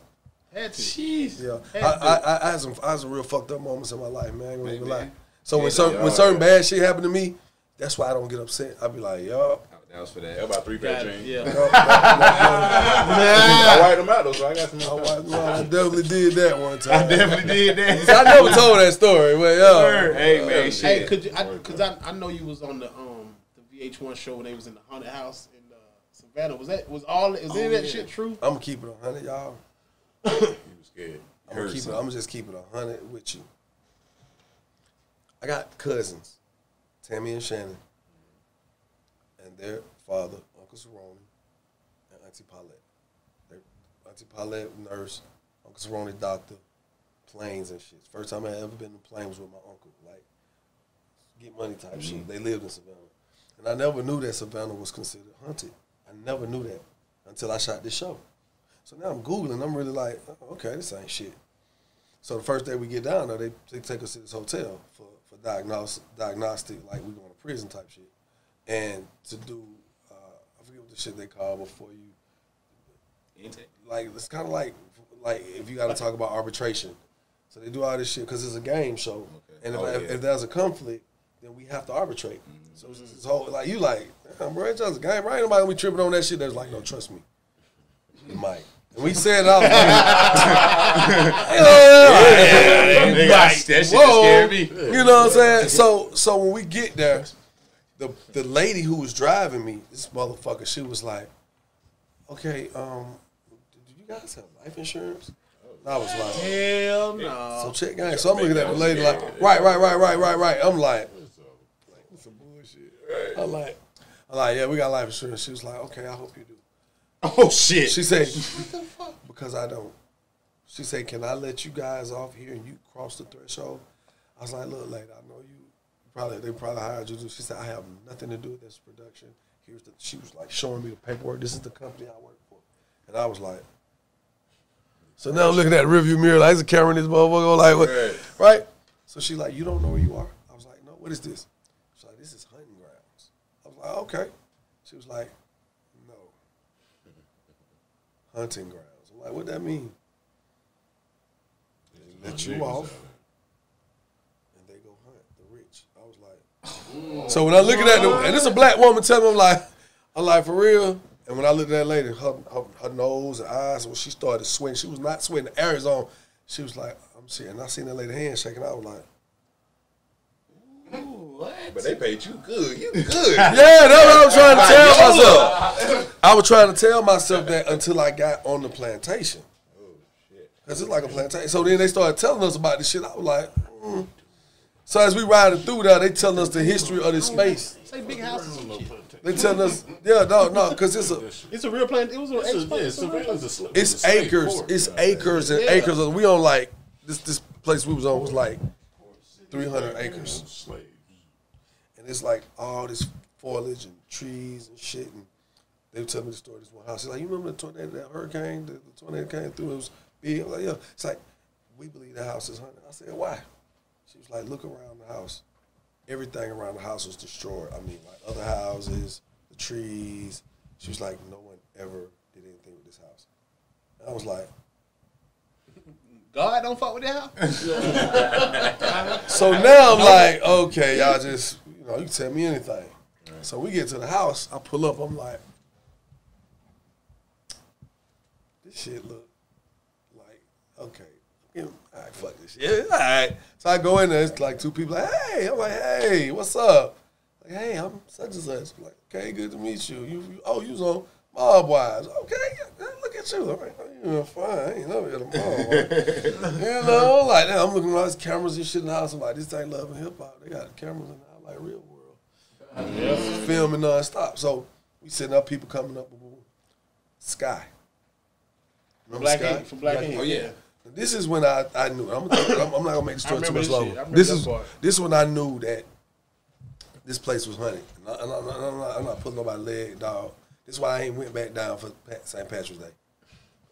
Had to. Jeez. Yeah, Had I, to. I, I, I had some, I had some real fucked up moments in my life, man. I ain't gonna even lie. man. So when certain, when certain bad shit happened to me, that's why I don't get upset. I be like, yo, That was for That that. about three pair Got of it, jeans. Yeah. I wiped them out though, so I got some. I, wa- no, I definitely did that one time. I, Definitely did that. I never told that story, but yo, Hey man, Hey, shit. could you? Cause I, I know you was on the um the VH1 show when they was in the haunted house in uh, Savannah. Was that was all? Is any of that shit true? I'm gonna keep it a hundred, y'all. He was scared. I'm gonna keep it. I'm gonna just keep it a hundred with you. I got cousins, Tammy and Shannon, and their father, Uncle Cerrone, and Auntie Paulette. Their Auntie Paulette, nurse, Uncle Cerrone, doctor, planes and shit. First time I ever been to planes with my uncle, like get money type shit. Mm-hmm. They lived in Savannah, and I never knew that Savannah was considered haunted. I never knew that until I shot this show. So now I'm googling. I'm really like, oh, okay, this ain't shit. So the first day we get down there, they, they take us to this hotel for for diagnostic, diagnostic, like we going to prison type shit, and to do, uh, I forget what the shit they call before you, Intake. like it's kind of like like if you got to talk about arbitration. So they do all this shit because it's a game show, and if, Oh, if, yeah. if there's a conflict, then we have to arbitrate. So it's this whole like you like, damn, bro, it's just a game. Right? Nobody gonna be tripping on that shit. That's like, no, trust me, you might. And we said it out. you know, Nigga, that shit just Whoa. scared me. you know what I'm saying? So so when we get there, the the lady who was driving me, this motherfucker, she was like, "Okay, um, do you guys have life insurance?" And I was like, Hell no. "So check guys. So I'm looking at the lady like, "Right, right, right, right, right, right." I'm like, like some bullshit. I'm like, I'm like, "Yeah, we got life insurance." She was like, "Okay, I hope you do." Oh shit. She said, because I don't. She said, can I let you guys off here and you cross the threshold? I was like, look, lady, I know you. Probably they probably hired you. She said, I have nothing to do with this production. Here's the. She was like showing me the paperwork. This is the company I work for, and I was like. So now I'm looking at the rearview mirror, like, there's a camera in this motherfucker, like, what, Right. right? So she's like, you don't know where you are? I was like, no, what is this? She's like, this is hunting grounds. I was like, okay. She was like, no hunting grounds. I'm like, what that mean? Let you off, and they go hunt the rich. I was like, so when I look at that, and this a black woman telling me, I'm like, I'm like for real. And when I looked at that lady, her, her, her nose and eyes, when she started sweating, she was not sweating. The air is on. She was like, I'm seeing. And I seen that lady hand shaking. I was like, what? But they paid you good. You good. yeah, that's what I was trying to tell myself. I was trying to tell myself that until I got on the plantation. Oh shit Cause it's like a plantation. So then they started telling us about this shit. I was like, mm. So as we riding through there, they telling us the history of this space. Say big houses shit. They telling us, yeah, no, no, cause it's a, It's a real plan. It was an It's, a, X-Files. yeah, It's a real a, it's acres, it's acres and Yeah. acres. Of, we on like this this place we was on was like 300 acres, and it's like all this foliage and trees and shit. And they were telling me the story of this one house. She's like, you remember the tornado, that hurricane, the, the tornado came through. It was big. I was like, yeah. It's like we believe the house is haunted. I said, why? Was like, look around the house. Everything around the house was destroyed. I mean, like other houses, the trees. She was like, no one ever did anything with this house. And I was like, God don't fuck with that house. so now I'm like, okay, y'all just, you know, you can tell me anything. So we get to the house. I pull up. I'm like, this shit look like okay. You know, all right, fuck this shit. All right. So I go in there. It's like two people. Like, hey, I'm like, hey, what's up? Like, hey, I'm such and such. I'm like, okay, good to meet you. You, you oh, you was on Mob Wives. Okay, yeah, look at you. I'm like, oh, you fine. I ain't never had a Mob Wives. you know, like now I'm looking at all these cameras and shit in the house. I'm like, this ain't Love & Hip Hop. They got cameras in the house like real world. Filming nonstop. So We sitting up, people coming up. boom, boom, boom. Sky. Remember Black Sky? Ink from Black Ink. Oh yeah. This is when I, I knew. I'm, I'm, I'm not gonna make the story too much this shit. I longer. This is part. this is when I knew that this place was hunted. And I- and I- and I- I'm, not, I'm not putting nobody leg, dog. This is why I ain't went back down for St. Patrick's Day.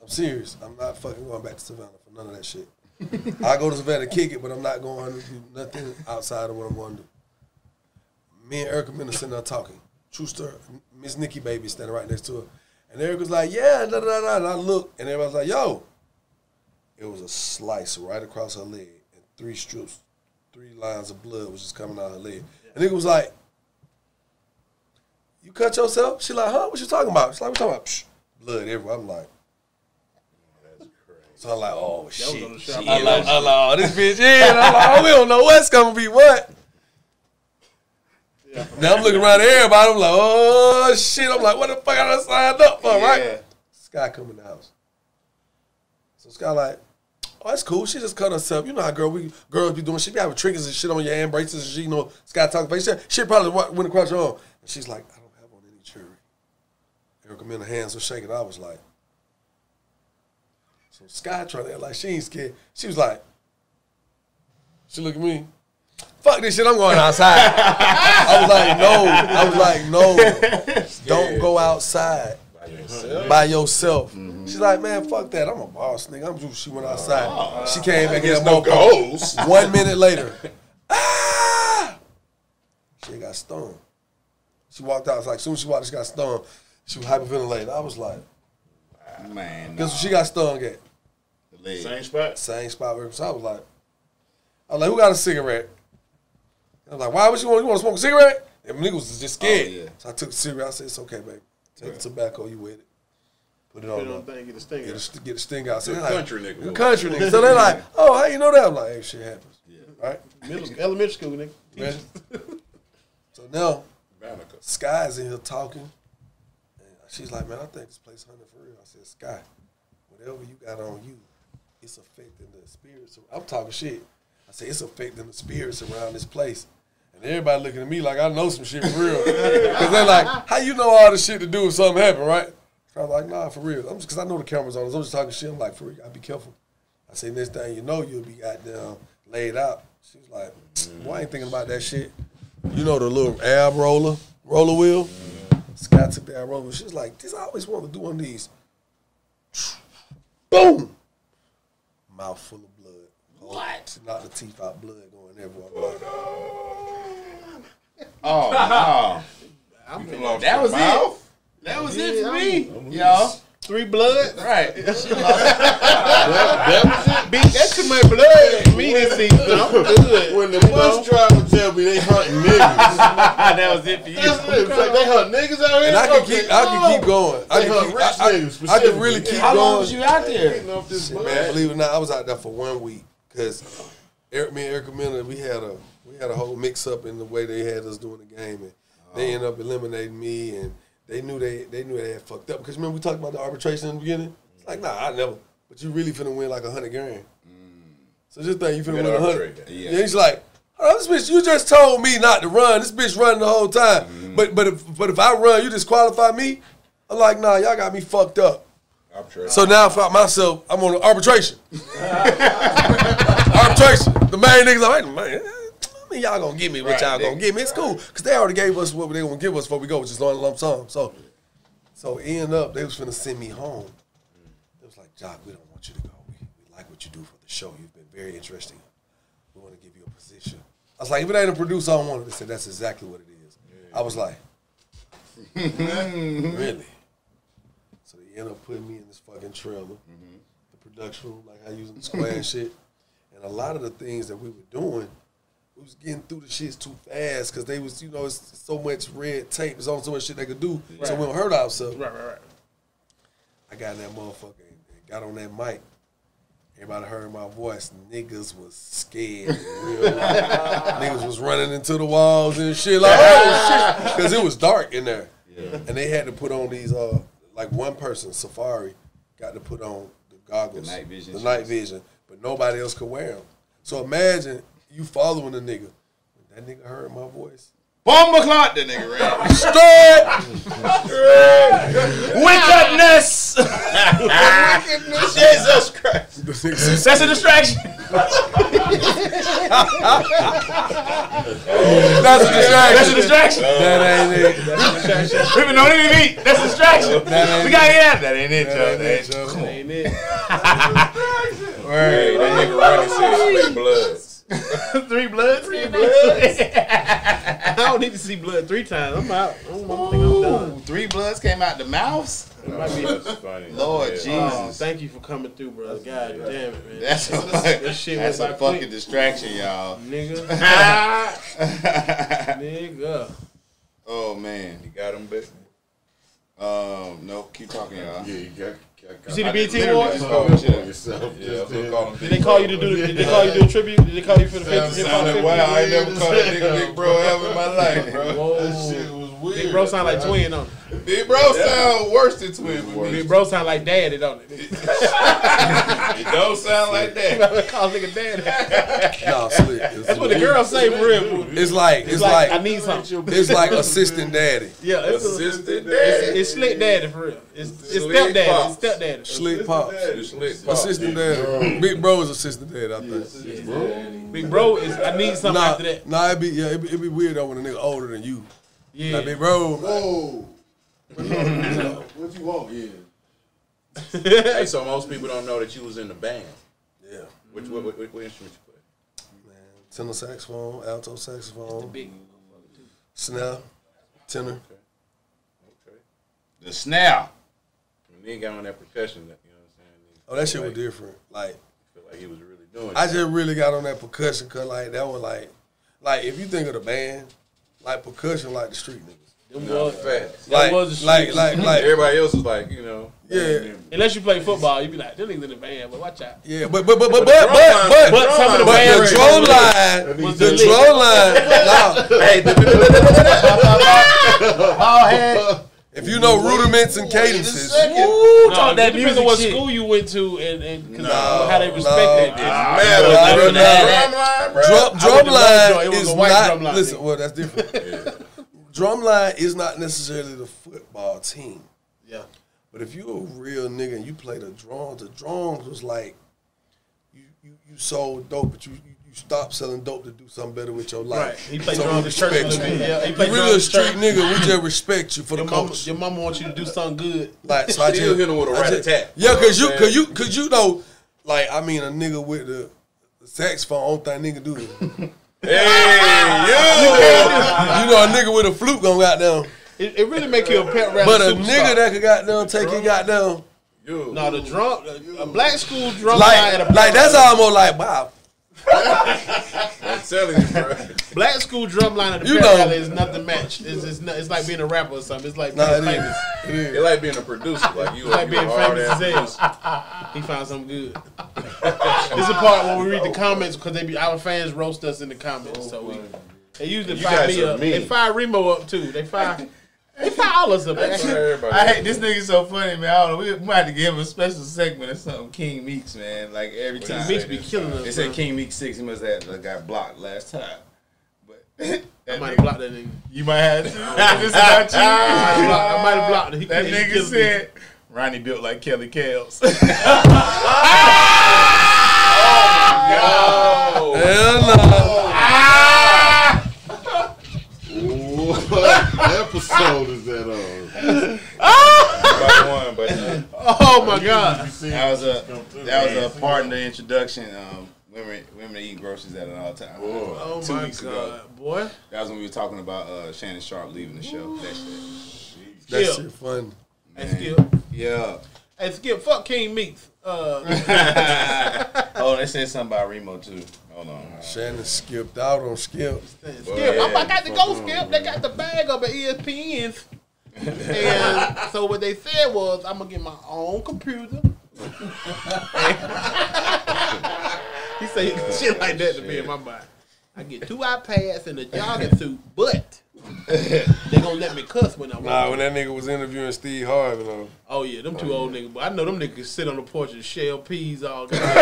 I'm serious. I'm not fucking going back to Savannah for none of that shit. I go to Savannah to kick it, but I'm not going to do nothing outside of what I'm going to do. Me and Erica Miller sitting there talking. True story. Miss Nikki Baby standing right next to her. And Erica's like, yeah, da da. da. And I look, and everybody's like, yo. It was a slice right across her leg, and three strips, three lines of blood was just coming out her leg. And nigga was like, you cut yourself? She like, huh? What you talking about? She's like, what you talking about? Psh, blood everywhere. I'm like, That's crazy. so I'm like, oh shit. I'm like, I'm like, oh, this bitch in. I'm like, oh, we don't know what's gonna be what. Now I'm looking around at everybody. I'm like, oh shit. I'm like, what the fuck I done signed up for, right? Sky come in the house. So Sky like, oh, that's cool. She just cut herself. You know how girl we girls be doing. She be having triggers and shit on your hand braces and she you know Sky talking face. She, probably went across your arm. And she's like, I don't have on any jewelry. Erica Miller hands were shaking. I was like, so Sky trying to act like she ain't scared. She was like, she look at me. Fuck this shit, I'm going outside. I was like, no. I was like, no. Don't go outside by yourself. Mm-hmm. She's like, man, fuck that. I'm a boss, nigga. I'm just, she went outside. she came back in that no motherfucker. goals. One minute later, ah! She got stung. She walked out. It's like, as soon as she walked, she got stung. She was hyperventilating. I was like, Man, guess what she got stung at? the leg. Same spot. Same spot where so I was like, I was like, who got a cigarette? I was like, why would you want you want to smoke a cigarette? And niggas was just scared. Oh, yeah. So I took the cigarette. I said, it's okay, baby. Take the tobacco, you with it. Put it on Put it there. on thing, get the sting Get out. the, get the sting out. So they're like, country nigga. Country nigga. So they're like, oh, how you know that? I'm like, hey, shit happens. Yeah. Right? Middle, elementary school, nigga. Man. so now, Vanica. Sky's in here talking. And she's like, man, I think this place hunting for real. I said, Sky, whatever you got on you, it's affecting the spirits. I'm talking shit. I said, it's affecting the spirits around this place. And everybody looking at me like I know some shit for real. Because they're like, how you know all this shit to do if something happen, right? So I was like, nah, for real. I'm just, because I know the camera's on us. I'm just talking shit. I'm like, for real, I be careful. I say, next thing you know, you'll be goddamn laid out. She was like, boy, I ain't thinking about that shit. You know the little ab roller, roller wheel? Scott took that roller. She was like, this I always wanted to do one of these. Boom! Mouth full of blood. What? She knocked the teeth out, blood going everywhere. I'm like, Oh no, that was it. That was it for me, y'all. Three blood. Right. That Beat that to my blood. Me this season. I'm good. When the bus driver tell me they hunting niggas, that was it for you. that's it. It's like they hunt niggas out here. and I can Okay, keep, I can keep going. I can hunt keep, rich I, I, niggas I can really keep How long was you out there? Getting Shit, man, believe it or not, I was out there for one week because Eric, me and Erica Miller, we had a we had a whole mix up in the way they had us doing the game, and they oh. ended up eliminating me, and they knew they they knew they had fucked up because remember we talked about the arbitration in the beginning. It's like, nah, I never. But you really finna win like a hundred grand. Mm. So just think you finna You win a hundred. Yeah. Yeah. he's like. Oh, this bitch, you just told me not to run. This bitch running the whole time. Mm-hmm. But but if but if I run, you disqualify me. I'm like, nah, y'all got me fucked up. Arbitrary. So now I found myself, I'm on arbitration. arbitration. The main niggas like, man, Y'all gonna give me what Right, y'all gonna give me. It's cool. Because they already gave us what they gonna give us before we go, which is one lump sum. So so end up, they was finna send me home. It was like, Joc, we don't want you to go. We, we like what you do for the show. You've been very interesting. We want to give you a position. I was like, if it ain't a producer, I don't want it. They said, that's exactly what it is. I was like, really? So they end up putting me in this fucking trailer, mm-hmm. the production room, like I using the square and shit. And a lot of the things that we were doing, we was getting through the shits too fast because they was, you know, it's so much red tape. There's only so much shit they could do, so we don't hurt ourselves. Right, right, right. I got in that motherfucker and and got on that mic. Everybody heard my voice. Niggas was scared. Real. Niggas was running into the walls and shit like, oh shit, because it was dark in there. Yeah. And they had to put on these, uh, like one person, Safari, got to put on the goggles, The night vision the night vision, but nobody else could wear them. So imagine you following the nigga. When that nigga heard my voice, Bomba clock, that nigga ran. Straight. Wickedness. Jesus Christ. That's a distraction. That's a distraction. That's a distraction. That ain't it. We been on any meat. That's a distraction. That ain't We gotta get out. That ain't it, That Joe. ain't it, That Ain't it? Hey, that nigga Ronnie said split bloods. Ain't Three bloods. Three bloods. I don't need to see blood three times. I'm out. I don't, I think I'm done. Three bloods came out the mouths. It might be. That's funny. Lord Yeah. Oh, Jesus. thank you for coming through, bro. God damn it, man. That's a, That shit that's went a fucking quick. distraction, y'all. Nigga. Nigga. oh man. You got him, baby. Um, no, keep talking, y'all. Yeah, you got. You see the I BET literally Awards? just called yeah. shit. yourself. Yeah, just I'm gonna did. call him Did they call you to do? Did they call you to do a tribute? Did they call you for the fifth hip hop Sounded tribute? wild. I ain't never called that nigga Big Bro ever in my life, bro. Whoa. Shit was weird. Big bro sound like twin, don't Big Bro sound worse than Twin for it? me. Big bro sound like daddy, don't it? It don't sound like that. call nigga daddy. Nah, slick. It's, That's what the girls say for real. it's like it's It's like, like I need something. it's like assistant daddy. Yeah, it's, a, Assistant it's, it's slick daddy for real. It's, it's Slick stepdaddy. pops. It's stepdaddy. Slick pops. You slick pop. Assistant daddy. Big bro is assistant daddy, I think. Big bro is. I need something Nah, after that. nah, it'd be yeah, it'd be, it'd be weird though when a nigga older than you. Yeah. Like big bro, Whoa. What you want? Yeah. Hey, so most people don't know that you was in the band. yeah, Which what, what, what instrument you play? Man, tenor saxophone, alto saxophone, Big. snare, tenor. Okay. The snare. When he got on that percussion, you know what I'm saying? Oh, that shit was different. Like Feel like he was really doing. I it. just really got on that percussion cause like that was like, like if you think of the band, like percussion, like the street niggas. Them No, was, fast. Like, was the like, like, like, Everybody else was like, you know. yeah, Unless you play football, you be like, them niggas in the band, but watch out. yeah. But but but but but drum but line- but, But some of the but bands the drum line, was the the drum line. nah, Hey, if you know rudiments and cadences, Woo, talk that it depends music on what shit. school you went to and, and 'cause No, how they respect no. that. man, Nah, was nah, that drum line, bro? drum I drum went to Lovejoy, line it was is a white not. drum line, listen, nigga. well that's different. drum line is not necessarily the football team. Yeah. But if you a real nigga and you play the drums, the drums was like you you, you sold dope, but you, you you stopped selling dope to do something better with your life. Right. He played So drums in church respect you. Yeah, he You played really a street church. nigga. We just respect you for the Your mama, coach. your mama wants you to do something good. Like so I Still just, hit him with a I just- rat-a-tat. Yeah, cause you cause you cause you know, like I mean a nigga with the, the saxophone, only thing nigga do is Hey, yo! you know a nigga with a flute gonna got down. It, it really make you a pet rap But a superstar. nigga that could got down, take it got down. you. No, the drum, a black school drum line Like at a like that's almost like wow. I'm telling you, bro. black school drum line at the You know. is nothing matched. It's, it's, not, it's like being a rapper or something. It's like being Nah, it famous. is. It is. It like being a producer, like you, It's like you being famous as hell. He found something good. this is the part when we read the comments because they be our fans roast us in the comments. So we they usually You fire me up. They fire Remo up too. They fire they fire all up. Man. I hate this nigga so funny, man. I don't know. We might have to give him a special segment or something. King Meeks, man. Like every What he time. Meeks be killing time? us. They said. King Meek six. He must have like, got blocked last time. But I that might have blocked that nigga. you might have to. this about you. I might have blocked it. He That he nigga killed me. said Ronnie built like Kelly Kales. Hell oh no. What episode is that on? By one, but uh, Oh my god. that was a that was a part in the introduction. Um, women women eating groceries at an all time. Oh Two my weeks god, ago. boy. That was when we were talking about uh, Shannon Sharpe leaving the show. That shit. That Yeah. shit fun. Hey Skip. Yeah. Hey Skip. Fuck King Meeks. Uh, oh, they said something about Remo too. Hold on. Shannon skipped out on Skip. Skip. I, I got to go. Skip. They got the bag up at ESPN's. And so what they said was, I'm gonna get my own computer. he said shit like that to me in my mind. I get two iPads and a jogging suit, but they gonna let me cuss when I walk. Nah, when that nigga was interviewing Steve Harvey, though. Oh yeah, them two oh, old niggas. But I know them niggas sit on the porch and shell peas all day. I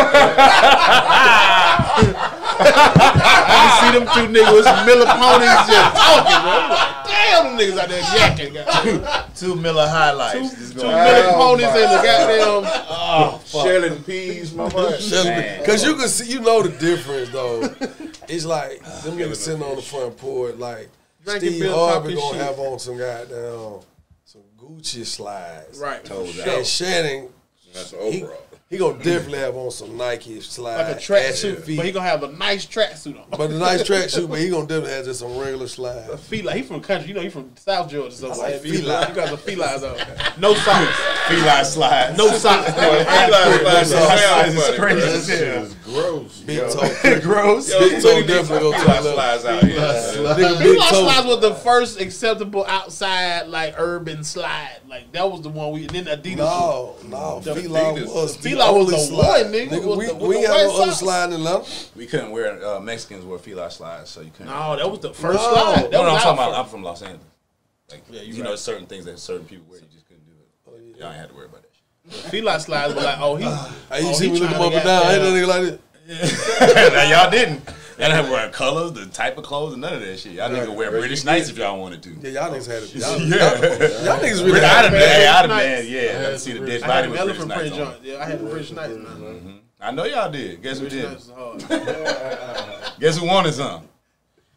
can see them two niggas with some Miller ponies just talking, bro. I'm like, damn, them niggas out there yakking. goddamn. Two Miller highlights. Two, two going- Miller Oh, ponies my in the goddamn. Oh. Shelling peas, my boy. Because you can see, you know the difference though. It's like them niggas sitting on the front porch, like Drinking Steve Harvey Cosby gonna shit. have on some goddamn some Gucci slides. Right. Toes And out. Shannon, That's an he, overall. He gonna definitely have on some Nike slides. Like a track at your suit, feet. but he gonna have a nice track suit on. But a nice track suit, but he gonna definitely have just some regular slides. Fila, he from country, you know, he from South Georgia, so like like Fila. Fila. You got the Filas on. No socks. Feline slides. No socks. Slides is crazy That as shit is gross. Big yo. toe, Gross. big toe definitely go to the Feline left. slides out here. Nigga, Fila slides was the first acceptable outside like urban slide. Like that was the one we. And then Adidas. No, no, The Fila was the Fila was the slide. one, nigga, Nigga, we, the- we the ain't have no other socks. slide in Atlanta. We couldn't wear uh, Mexicans wear feline slides, so you couldn't. No, that was the first No. slide. That no, no, I'm talking our about. I'm from Los Angeles. Like, Yeah, you you know, certain things that certain people wear, you just couldn't do it. Oh, yeah. Y'all ain't had to worry about that shit. Fila slides were like, oh, he. Hey, you oh, see he me looking up and down. Ain't that goddamn- nigga like this? now y'all didn't. Y'all didn't wear colors, the type of clothes, and none of that shit. Y'all niggas wear British Knights if y'all wanted to. Yeah, y'all niggas had it. Y'all, Yeah. y'all, y'all niggas really I'd had have it. been, hey, I'd have been, yeah. Let me see the dead body with British elephant Knights on. Yeah, I had the British Knights. man. Mm-hmm. I know y'all did. Guess who did? Knights was hard. Guess who wanted some?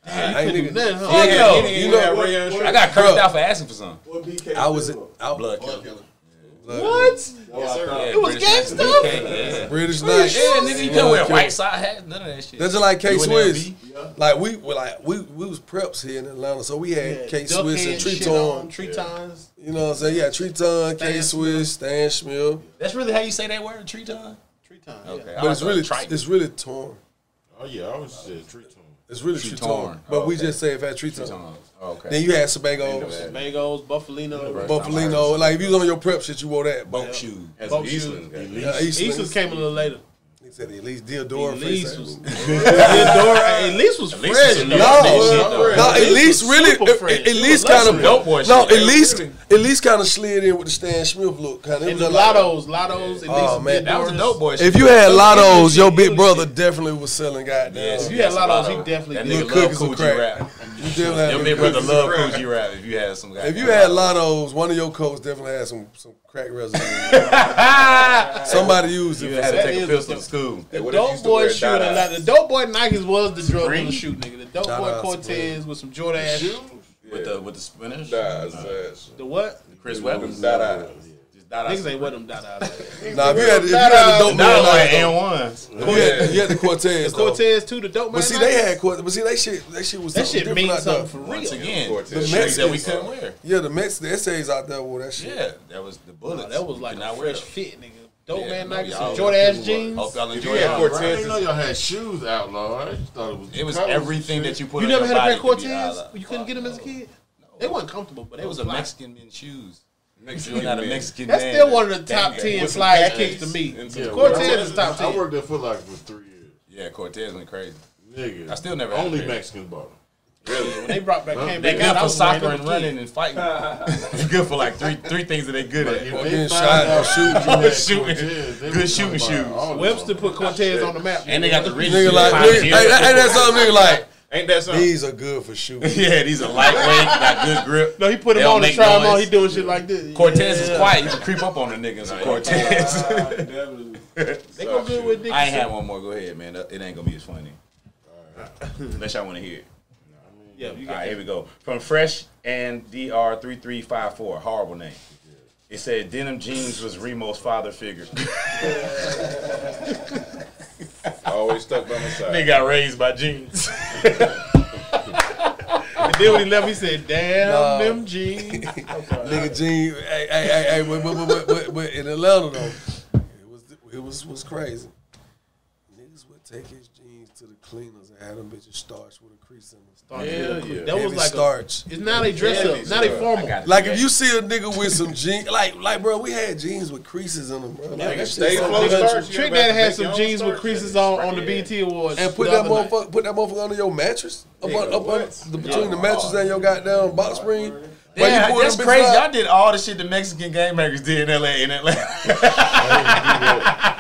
I ain't nigga. Nothing, huh? Fuck Yeah, you know, I got cursed out for asking for some. What BK? I was out. Blood killer. What? Oh, yeah, It was British Knights, gangsta? BK, Yeah. British Knights. Yeah, nigga, you couldn't wear white side hats, none of that shit. That's just like K Swiss. Like we were like we we was preps here in Atlanta, so we had K Swiss and shit Treton. on, Tretons. You know what I'm saying? Yeah, Treton, K Swiss, Stan Schmill. That's really how you say that word, tree tongue? Treton. Okay. Yeah. But it's really it's really torn. Oh yeah, I was said tree tone. It's really Treton. Treton. But we oh, Okay. just say it at Tree Treton. Oh, okay. Then you had Sebagos, Bagels, Buffalino. Buffalino. Like if you was on your prep shit, you wore that. Boat shoes. That's Boat Eastland guy. Yeah, Eastland. Easters came a little later. He said at least Diadora. Ellesse face was, that. Diadora, Ellesse was Ellesse fresh. was a No, no, at Ellesse least really, super fresh. at least kind of, luxury. Dope boy no, shit. at least, at least kind of slid in with the Stan Smith look. Kind of, it And was the Lottos, Lottos, Oh, man. That was a Diadoras. dope boy shit. If you had Those lottos, your big brother definitely was selling goddamn. Yes, If you had yes, Lottos, he definitely That did. nigga Little love cookies and Coogi crack. Rap. You definitely had Your big brother love and crack. Coogi rap if you had some guy. If you had lottos, one of your coats definitely had some some crack residue. Somebody used it. You had to take a is pistol to school. The what if you dope used to wear boy shoe, Dada? and like, the dope boy Nikes was the drug Supreme? dealer shoe, nigga. The dope boy Dada Cortez with some Jordan ass. With the with the spinners. Nah. Uh, the what? Chris Webbers. Dada. Niggas ain't with them Dada. Nah, if you had, if you had the dope Dada man, like like, and ones. you had, you had the Cortez. though. Cortez too, the dope man. But see, they had Cortez. But see, that shit, that shit was that shit different means something for real. Once again, the The shoes that we Mexicans- couldn't wear. Yeah, the Mex, the essays out there wore that shit. Yeah, that was the bullets. That was like a not wear fresh fit, nigga. Dope Yeah, man no, Nikes, some Jordan ass jeans. Hope y'all If enjoy you had. Cortez. I didn't know y'all had shoes outlawed. I just thought it was. It was everything that you put. You on never your had a pair of Cortez? You couldn't get them as a kid? They wasn't comfortable, but they It was was a. Mexican men's shoes. Mexican You not. Mexican That's man. still one of the top Bang, ten bang. With some fly khakis kicks to me. Yeah, Cortez when I is top ten. I worked at Foot Locker for three years. Yeah, Cortez went crazy. Nigga. I still never Only a pair. Mexicans bought them. When they brought back, came They back good out, I for soccer and running and fighting. They good for like three three things that they're good If at. they getting found shot or out shooting. you Shooting. Cortez, Good was shooting shoes. Webster put Cortez on the map. And they got the rich Nigga like, nigga, hey, that- hey, that's something nigga like, Ain't that something? these are good for shooting. Yeah, these are lightweight, got good grip. No, he put them on to make try him on. He doing shit like this. Cortez is quiet. You can creep up on the niggas. Some Cortez. They gonna good with Dickinson. I ain't had one more. Go ahead, man. It ain't gonna be as funny. Unless y'all want to hear it. Yeah, you All got right, here we go. From Fresh and DR3354. Horrible name. It said denim jeans was Remo's father figure. Always stuck by my side. They got raised by jeans. And then when he left, he said, "Damn No. them jeans." Nigga Gene, hey, hey, hey, hey, but, but, but, but, but in Atlanta though, it was it was was crazy. Niggas would take his jeans to the cleaners and have them bitches starch with a crease in them. Hell yeah. That was Heavy like a, starch. it's now they dress Heavy up, now they formal. Like if you see a nigga with some jeans, like like bro, we had jeans with creases in them, bro. Like, that shit stay so close starch. Trick You Dad had some jeans with creases on on the BET Awards. And put that motherfucker, put that motherfucker under your mattress, up, on, Nigga, up on the, between the mattress and your goddamn box spring. Why you Yeah, that's crazy. out? Y'all did all the shit the Mexican game makers did in LA in Atlanta.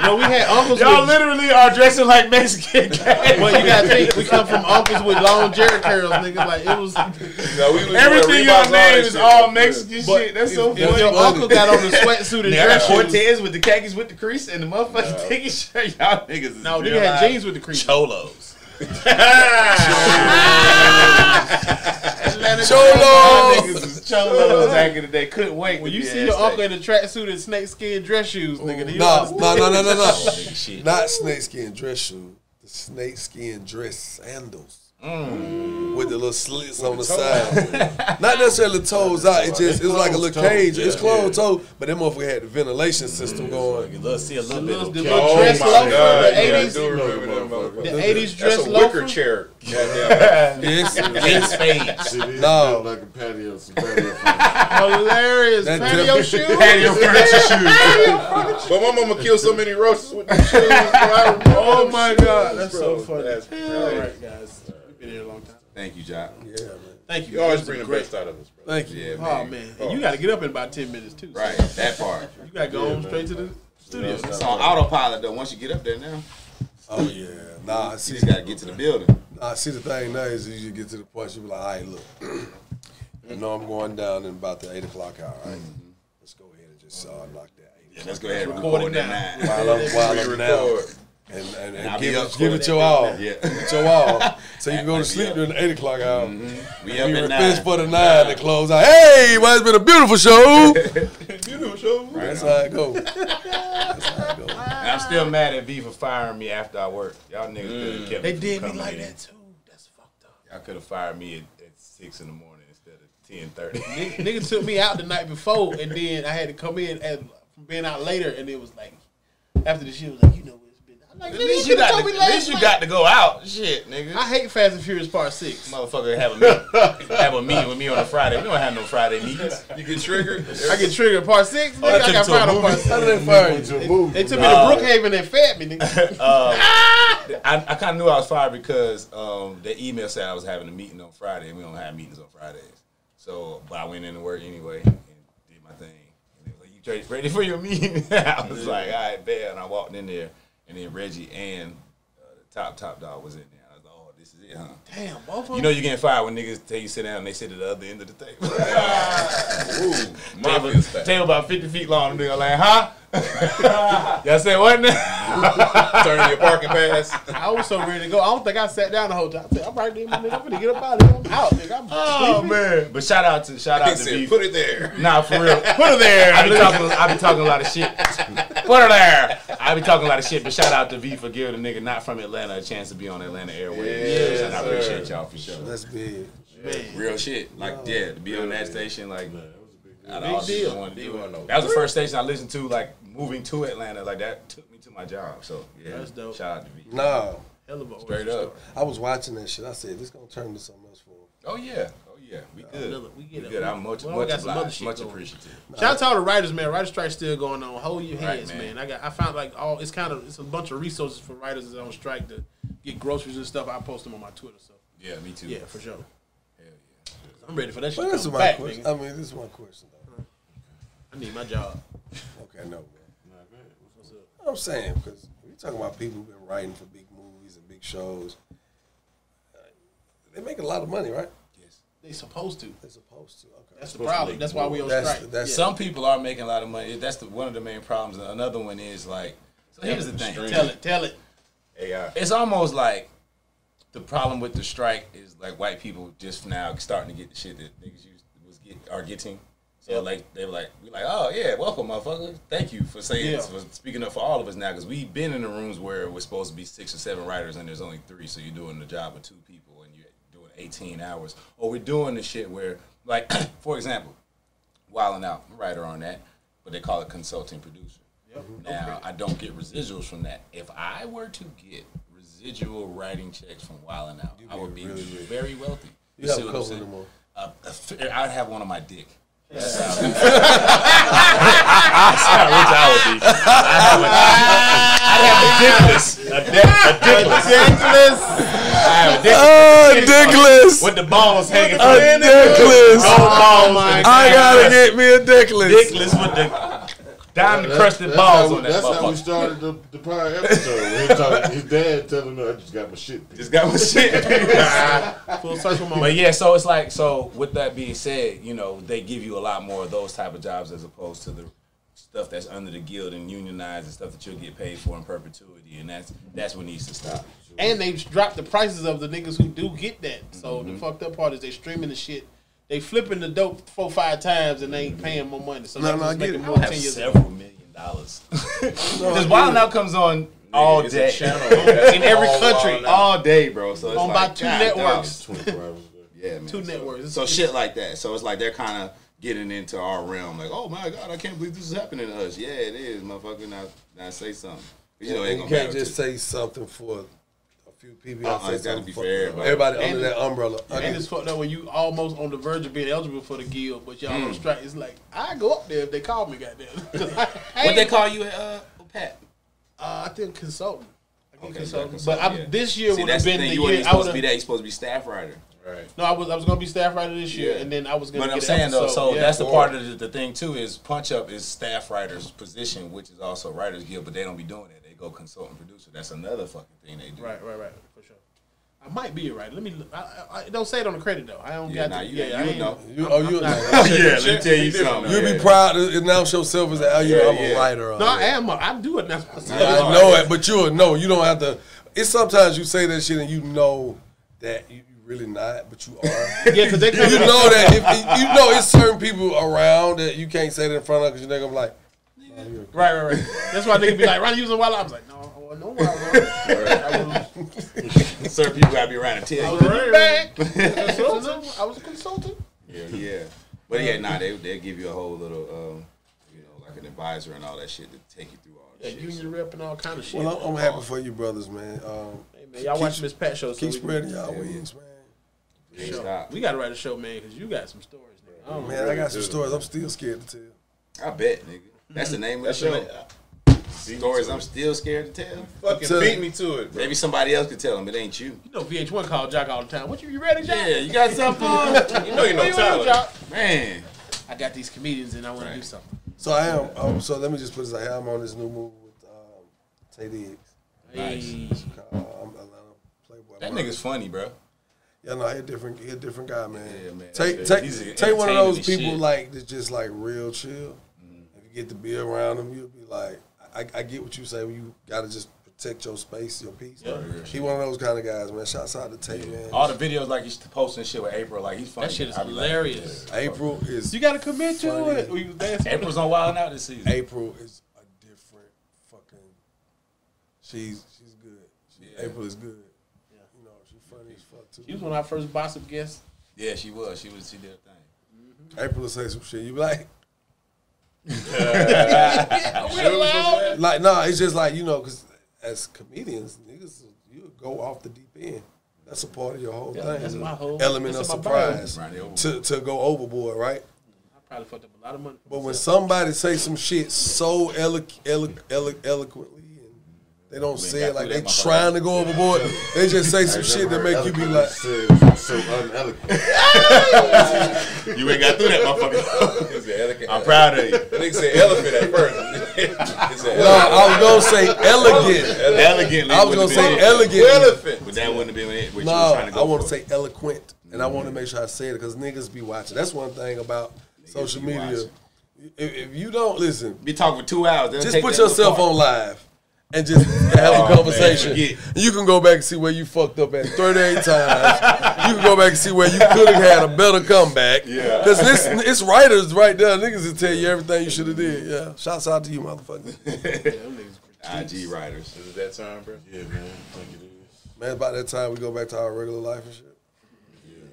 No, we had uncles. Y'all with, literally are dressing like Mexican game well, you gotta think we come from uncles with long Jheri curls, nigga. Like it was. No, we was Everything y'all Reeboks, name is shit. all Mexican But shit. That's so If your uncle got on the sweatsuit and Nigga, I got dress. Cortez with the khakis with the crease and the motherfucking tiki shirt. Y'all niggas is No, they real had jeans with the crease. cholos. Atlanta Cholo. Y'all niggas is cholos back in the day. Couldn't wait. When you see your uncle in a tracksuit and snakeskin dress shoes, nigga, you No, understand? no, no, no, no, no. Nigga, shit. Not snakeskin dress shoe. The snakeskin dress sandals. With the little slits on the side. Not necessarily toes out. It just it's like a little cage. It's closed toe, but that motherfucker had the ventilation system mm. going. You love see a little Little, bit the of little Oh dress my loafer, God, the eighties, do remember the eighties dress That's a wicker chair. Goddamn. Yes, Face. No. like a patio, some patio furniture. Hilarious patio shoes. Patio furniture shoes. But my mama killed so many roaches with them shoes. bro. I remember Oh my god, that's so funny. That's right, guys, we've been here a long time. Thank you, Joc. Yeah, man. Thank you. You always bring is the great. best out of us, bro. Thank you. Yeah, Oh man. man, and you got to get up in about ten minutes too. so Right, that part. You got to go home straight to the studio. It's on autopilot though. Once you get up there now, Oh yeah. Nah, I see, just gotta get to the building. nah, see the thing now is you get to the point you be like, all right, look. I know I'm going down in about the eight o'clock hour, right? Let's go ahead and just uh, knock that eight. Let's go ahead and Record record it it now. now. While I'm, while I'm down. Record. And, and, And and give, it, give for it it. your all. Yeah. Give your all. So you can go to sleep during the 8 o'clock hour. Mm-hmm. We Be up at refreshed nine. for the 9 to close out. Hey, well, it's been a beautiful show. beautiful show. That's how it goes. That's how it goes. And I'm still mad at V for firing me after I work. Y'all niggas could have mm. kept They me did me like in. that too. That's fucked up. Y'all could have fired me at, at six in the morning instead of ten thirty. Nigga took me out the night before, and then I had to come in and from being out later, and it was like after the shit was like, you know like, At least you you got to, at least you night. got to go out. Shit, nigga. I hate Fast and Furious Part Six. Motherfucker have a meeting, have a meeting with me on a Friday. We don't have no Friday meetings. You get triggered. I get triggered Part Six. Nigga, Oh, that I took got you to fired on? Part How Six. did they? They took me to Brookhaven and fed me, nigga. I, I kind of knew I was fired because um, the email said I was having a meeting on Friday, and we don't have meetings on Fridays. So, but I went in to work anyway and did my thing. And they was like, "You ready- ready for your meeting?" I was like, "All right, bet." And I walked in there, and then Reggie and uh, the top top dog was in there. I was like, "Oh, this is it, huh?" Damn, both of them. You know you getting fired when niggas tell you sit down and they sit at the other end of the table. Ooh, table, table about 50 feet long. Nigga like, huh? Y'all said what now? Turning your parking pass. I was so ready to go. I don't think I sat down the whole time. I said, I'm right there, my nigga. I'm gonna get up out of here. I'm out, nigga. I'm Oh sleeping. man! But shout out to shout out to said, V. put it there. Nah, for real. Put her there. I be talking. I be talking a lot of shit. Put her there. I be talking a lot of shit. But shout out to V for giving a nigga not from Atlanta a chance to be on Atlanta Airways. Yes, and I appreciate y'all for sure. That's big. Real shit. Like yeah, to be on that station, like out of all deal. shit wanted to do. That was the first station I listened to. Like moving to Atlanta, like that took me to my job. So yeah, That's dope. shout out to V. No, Hell of a Straight up. I was watching that shit. I said, this going to turn to something else for him. Oh yeah. Oh yeah. We good. Another- we get We it. good. I'm much We much got some obliged, much going. appreciative. Shout out to all the writers, man. Writer strike still going on. Hold your Right, heads, man. man. I got I found like all it's kind of it's a bunch of resources for writers that's on strike to get groceries and stuff. I post them on my Twitter, so Yeah, me too. yeah, for sure. Hell yeah. I'm ready for that shit But to this is my back, question. nigga. I mean, this is my question, though. I need my job. Okay, no, man. I'm saying, because we talking about people who've been writing for big movies and big shows. Uh, They make a lot of money, right? Yes, they supposed to. They're supposed to. Okay. That's the problem. That's why we on That's- strike. that's- Yeah. Some people are making a lot of money. That's the, one of the main problems. Another one is like, so here's the thing. Tell it, tell it. AI. It's almost like the problem with the strike is like white people just now starting to get the shit that niggas used was get are getting. So like they were like we like oh yeah welcome motherfucker thank you for saying Yeah. for speaking up for all of us now because we've been in the rooms where we're supposed to be six or seven writers and there's only three so you're doing the job of two people and you're doing 18 hours or we're doing the shit where like for example Wildin' Out I'm a writer on that but they call it consulting producer. yep. Now I don't get residuals from that. If I were to get residual writing checks from Wildin' Out, I would be really rich. very wealthy. You have see a what I'm couple saying? of them on. Uh, a f- I'd have one on my dick. That's how, that's how rich I. I'd have a, a dickless. A, di- a dickless. have a dick. Oh, dickless. With the balls hanging A dickless. Gold balls. I gotta get me a dickless. Dickless with the diamond crusted That's balls how, on that That's how we started the, the prior episode. Talking, his dad telling him, "I just got my shit." Just got my shit. Full circle moment. But yeah, so it's like so. With that being said, you know they give you a lot more of those type of jobs as opposed to the stuff that's under the guild and unionized and stuff that you'll get paid for in perpetuity, and that's that's what needs to stop. And they dropped the prices of the niggas who do get that. So Mm-hmm. the fucked up part is they're streaming the shit. They flipping the dope four five times and they ain't paying more money. So No, they no, I get it. more I have ten several million dollars. Because I Wild 'N Out comes on all It's day, a channel In every All country. All day, bro. So it's On like about two God networks. dog. 24 hours a day. Yeah, man. Two so, networks. So It's- shit like that. So it's like they're kind of getting into our realm. Like, oh my god, I can't believe this is happening to us. Yeah, it is, motherfucker. Now, now say something. You know, you can't just say something for a few people. Uh-uh, gotta it's say gotta be for for everybody. everybody And under that umbrella. I And it's fucked up when you almost on the verge of being eligible for the guild, but y'all Mm. on strike. It's like I go up there if they call me, goddamn. 'Cause I, I What they call you, uh, Pat? Uh, I think consultant. I think Okay, consultant. yeah, But I'm, yeah. this year would that's have the been thing. the You year even I supposed would to be that. You're supposed to be staff writer. Right. No, I was I was gonna be staff writer this year, Yeah. and then I was gonna. But I'm get saying though, so yeah. that's the part of the, the thing too is Punch Up is staff writer's position, which is also writers guild, but they don't be doing that. They go consultant producer. That's another fucking thing they do. Right, right, right, for sure. I might be right. Let me. look. I, I, I don't say it on the credit though. I don't Yeah, got. nah, to, you, yeah, I you ain't- know. you, oh, you, yeah, let me tell you something. you'll yeah. be proud to announce yourself as a, you know, I'm Yeah, a yeah. writer. No, I am. A, I do it now. I know it, but you'll know. You don't have to. It's sometimes you say that shit and you know that you, you really not, but you are. Yeah, because they come. you know that if you know it's certain people around that you can't say that in front of because you're gonna be like, Right, right, right. That's why nigga be like, "Ronnie using wild." I was like, "No, I wasn't no wild." I was, Certain people gotta be around to I tell was you. in the back. I was a consultant. Yeah, yeah. But yeah, nah, they they give you a whole little, um, you know, like an advisor and all that shit to take you through all Yeah, that shit. union rep and all kind of shit. well, I'm, I'm happy for you, brothers, man. Um, Hey, man, y'all keep- watch Miss Pat show. So keep we, spreading y'all wings, man. Can't show. stop. we got to write a show, man, because you got some stories. Nigga. I don't Man, I got some stories. I'm still scared to tell. I bet, nigga. That's the name of the show. your Stories I'm still scared to tell. Fucking Tell beat me to it, bro. Maybe somebody else could tell them. It ain't you. You know VH1 called Joc all the time. What you, you ready, Joc? Yeah, you got something for You know you know What you want, Tyler. Joc? Man. I got these comedians and I want to do something. So I am. Um, so let me just put this out here. I'm on this new movie with um, Taye Diggs. Hey. Uh, I'm Atlanta Playboy. That nigga's funny, bro. Yeah, no, he a different, he a different guy, man. Yeah, man. Take, He's- take, take one of those people shit. like that's just like real chill. If you get to be around him, you'll be like, I, I get what you say. When you gotta just protect your space, your peace. he one of those kind of guys, man. Shouts out to Taye, man. All the videos like he's posting shit with April, like he's funny. That shit is I be like, hilarious. April is You got to commit to Funny. it. We. April's on Wild Out this season. April is a different fucking. She's she's good. She, Yeah. April is good. Yeah. You know, she's funny as fuck too. She was one of our first gossip guests. Yeah, she was. She was. She did a thing. April will say some shit. You be like, We're loud. like, nah, it's just like you know, because as comedians, niggas, you go off the deep end. That's a part of your whole thing. that's my whole- element of that's in my brain. surprise Right, to to go overboard, right? I probably fucked up a lot of money. But when somebody say some shit so elo- elo- elo- eloquently and they don't say it like they trying to go overboard, they just say some shit that make you be like, so uneloquent. You ain't got through that, motherfucker. Elegant. I'm proud of you. That nigga said elephant at first. no, I was gonna say elegant. Elegantly. I was gonna say have been it. elegant. elephant. But that wouldn't have been it. No, you trying to go I want to say eloquent, and I want to mm-hmm. make sure I say it because niggas be watching. That's one thing about social media. If, you don't listen, Be talking for two hours. just put yourself on live and just have Oh, a man, conversation. forget. you can go back and see where you fucked up at 38 times. You can go back and see where you could have had a better comeback. Yeah. Because this it's writers right there. Niggas will tell you everything you should have did. Yeah. Shouts out to you, motherfucker. IG writers. Is it that time, bro? Yeah, man. I think it is. Man, about that time we go back to our regular life and shit.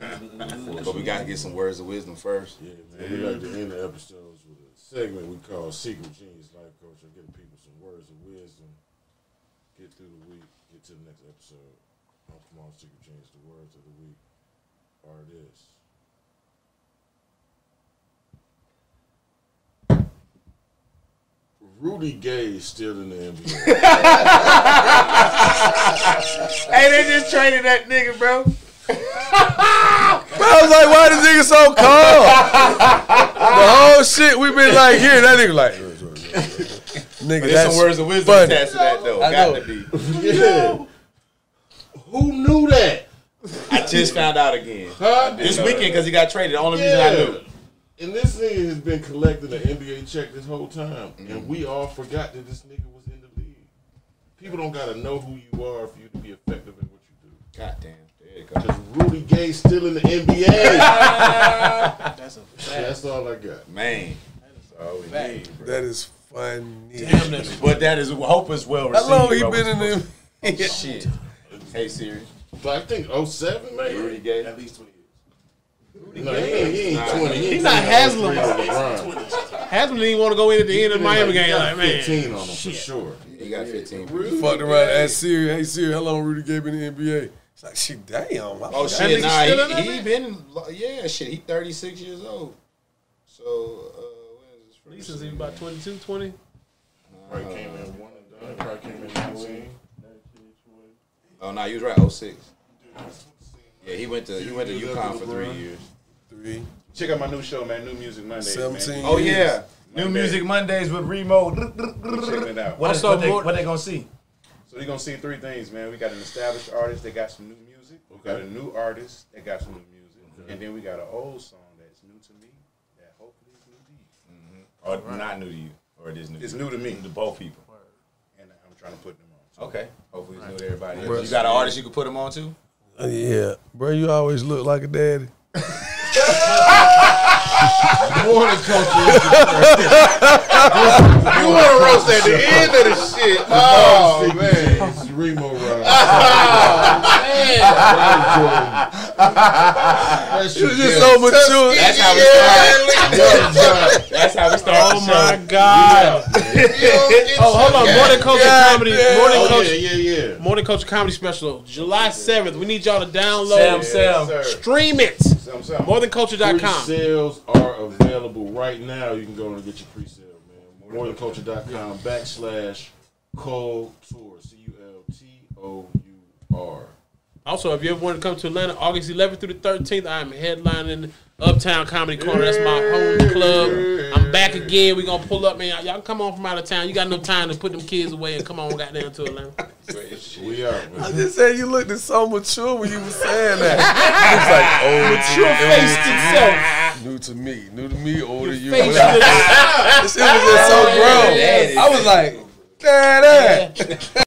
Yeah. but we got to get some words of wisdom first. Yeah, man. We like to end the episodes with a segment we call Secret Genius Life Coach. I give people some words of wisdom. Get through the week. Get to the next episode. Oh, come on, Secret Genius. The words of the week are this. Rudy Gay is still in the NBA. Hey, they just traded that nigga, bro. I was like, why this nigga so calm? the whole shit we been like here. That nigga like, nigga, There's that's some words of wisdom funny. attached to that though. I Got know. to be. Yeah. Who knew that? I just found out again Huh? this weekend because he got traded. The only reason I knew. And this nigga has been collecting an NBA check this whole time, and mm-hmm. we all forgot that this nigga was in the league. People don't gotta know who you are for you to be effective in what you do. God damn. There you go. Because Rudy Gay still in the NBA. That's a That's all I got. Man. Oh, That's all we need. bro. That is funny. damn. That's But that is hope is well received. How long he bro. been in them? Shit. Hey Siri. But I think 07, maybe. Rudy Gay. At least 20 years. No, he ain't, he ain't 20. He He's not Haslem. Haslem didn't want to go in at the end of the Miami game. Like, man, 15 on him for sure. He got 15. Fucked around and asked Siri, hey Siri, how long Rudy Gay been in the NBA? It's like, shit, damn. Oh shit, nah, still in he, he been yeah, shit. He 36 years old. So uh, when is Lee this says first? he was about 22, 20. Probably came in one and done. Probably came in 19. Oh no, you was right. 06. Yeah, he went to he went to UConn for three years. Three, Check out my new show, man. New Music Mondays. man. Oh years. yeah, New Music Mondays with Remo. Checking it out. What, is, what, they, what they gonna see? So you're gonna see three things, man. We got an established artist that got some new music. We got a new artist that got some new music, and then we got an old song that's new to me that hopefully is new to you. Or not new to you, or it is new. It's to new to me, to both people. and I'm trying to put them on. Okay, hopefully it's new to everybody. Else. You got an artist you could put them on to? Uh, yeah, bro, you always look like a daddy. Morning culture. You want to roast at the end of the shit. Oh, man. It's Remo Rod. That's You just so mature. That's how we start. That's how we start. Oh my God. Oh, hold on. More than culture God comedy. damn. More than Oh, culture. Yeah, yeah, yeah. More than culture comedy special. July 7th. We need y'all to download. Sam, Sam. Sir. Stream it. Some, some. Morethanculture.com. Pre-sales are available right now. You can go and get your pre-sale, man. Morethanculture.com backslash cold tour. C U L T O U R. Also, if you ever want to come to Atlanta, August 11th through the 13th, I'm headlining Uptown Comedy Corner. That's my home club. I'm back again. We're going to pull up, man. Y'all come on from out of town. You got no time to put them kids away and come on goddamn to Atlanta. We are. I just said you looked so mature when you were saying that. It's like, oh, Mature faced himself. New to me, new to me, older you. Face This shit was just so oh, grown. I was like, dad,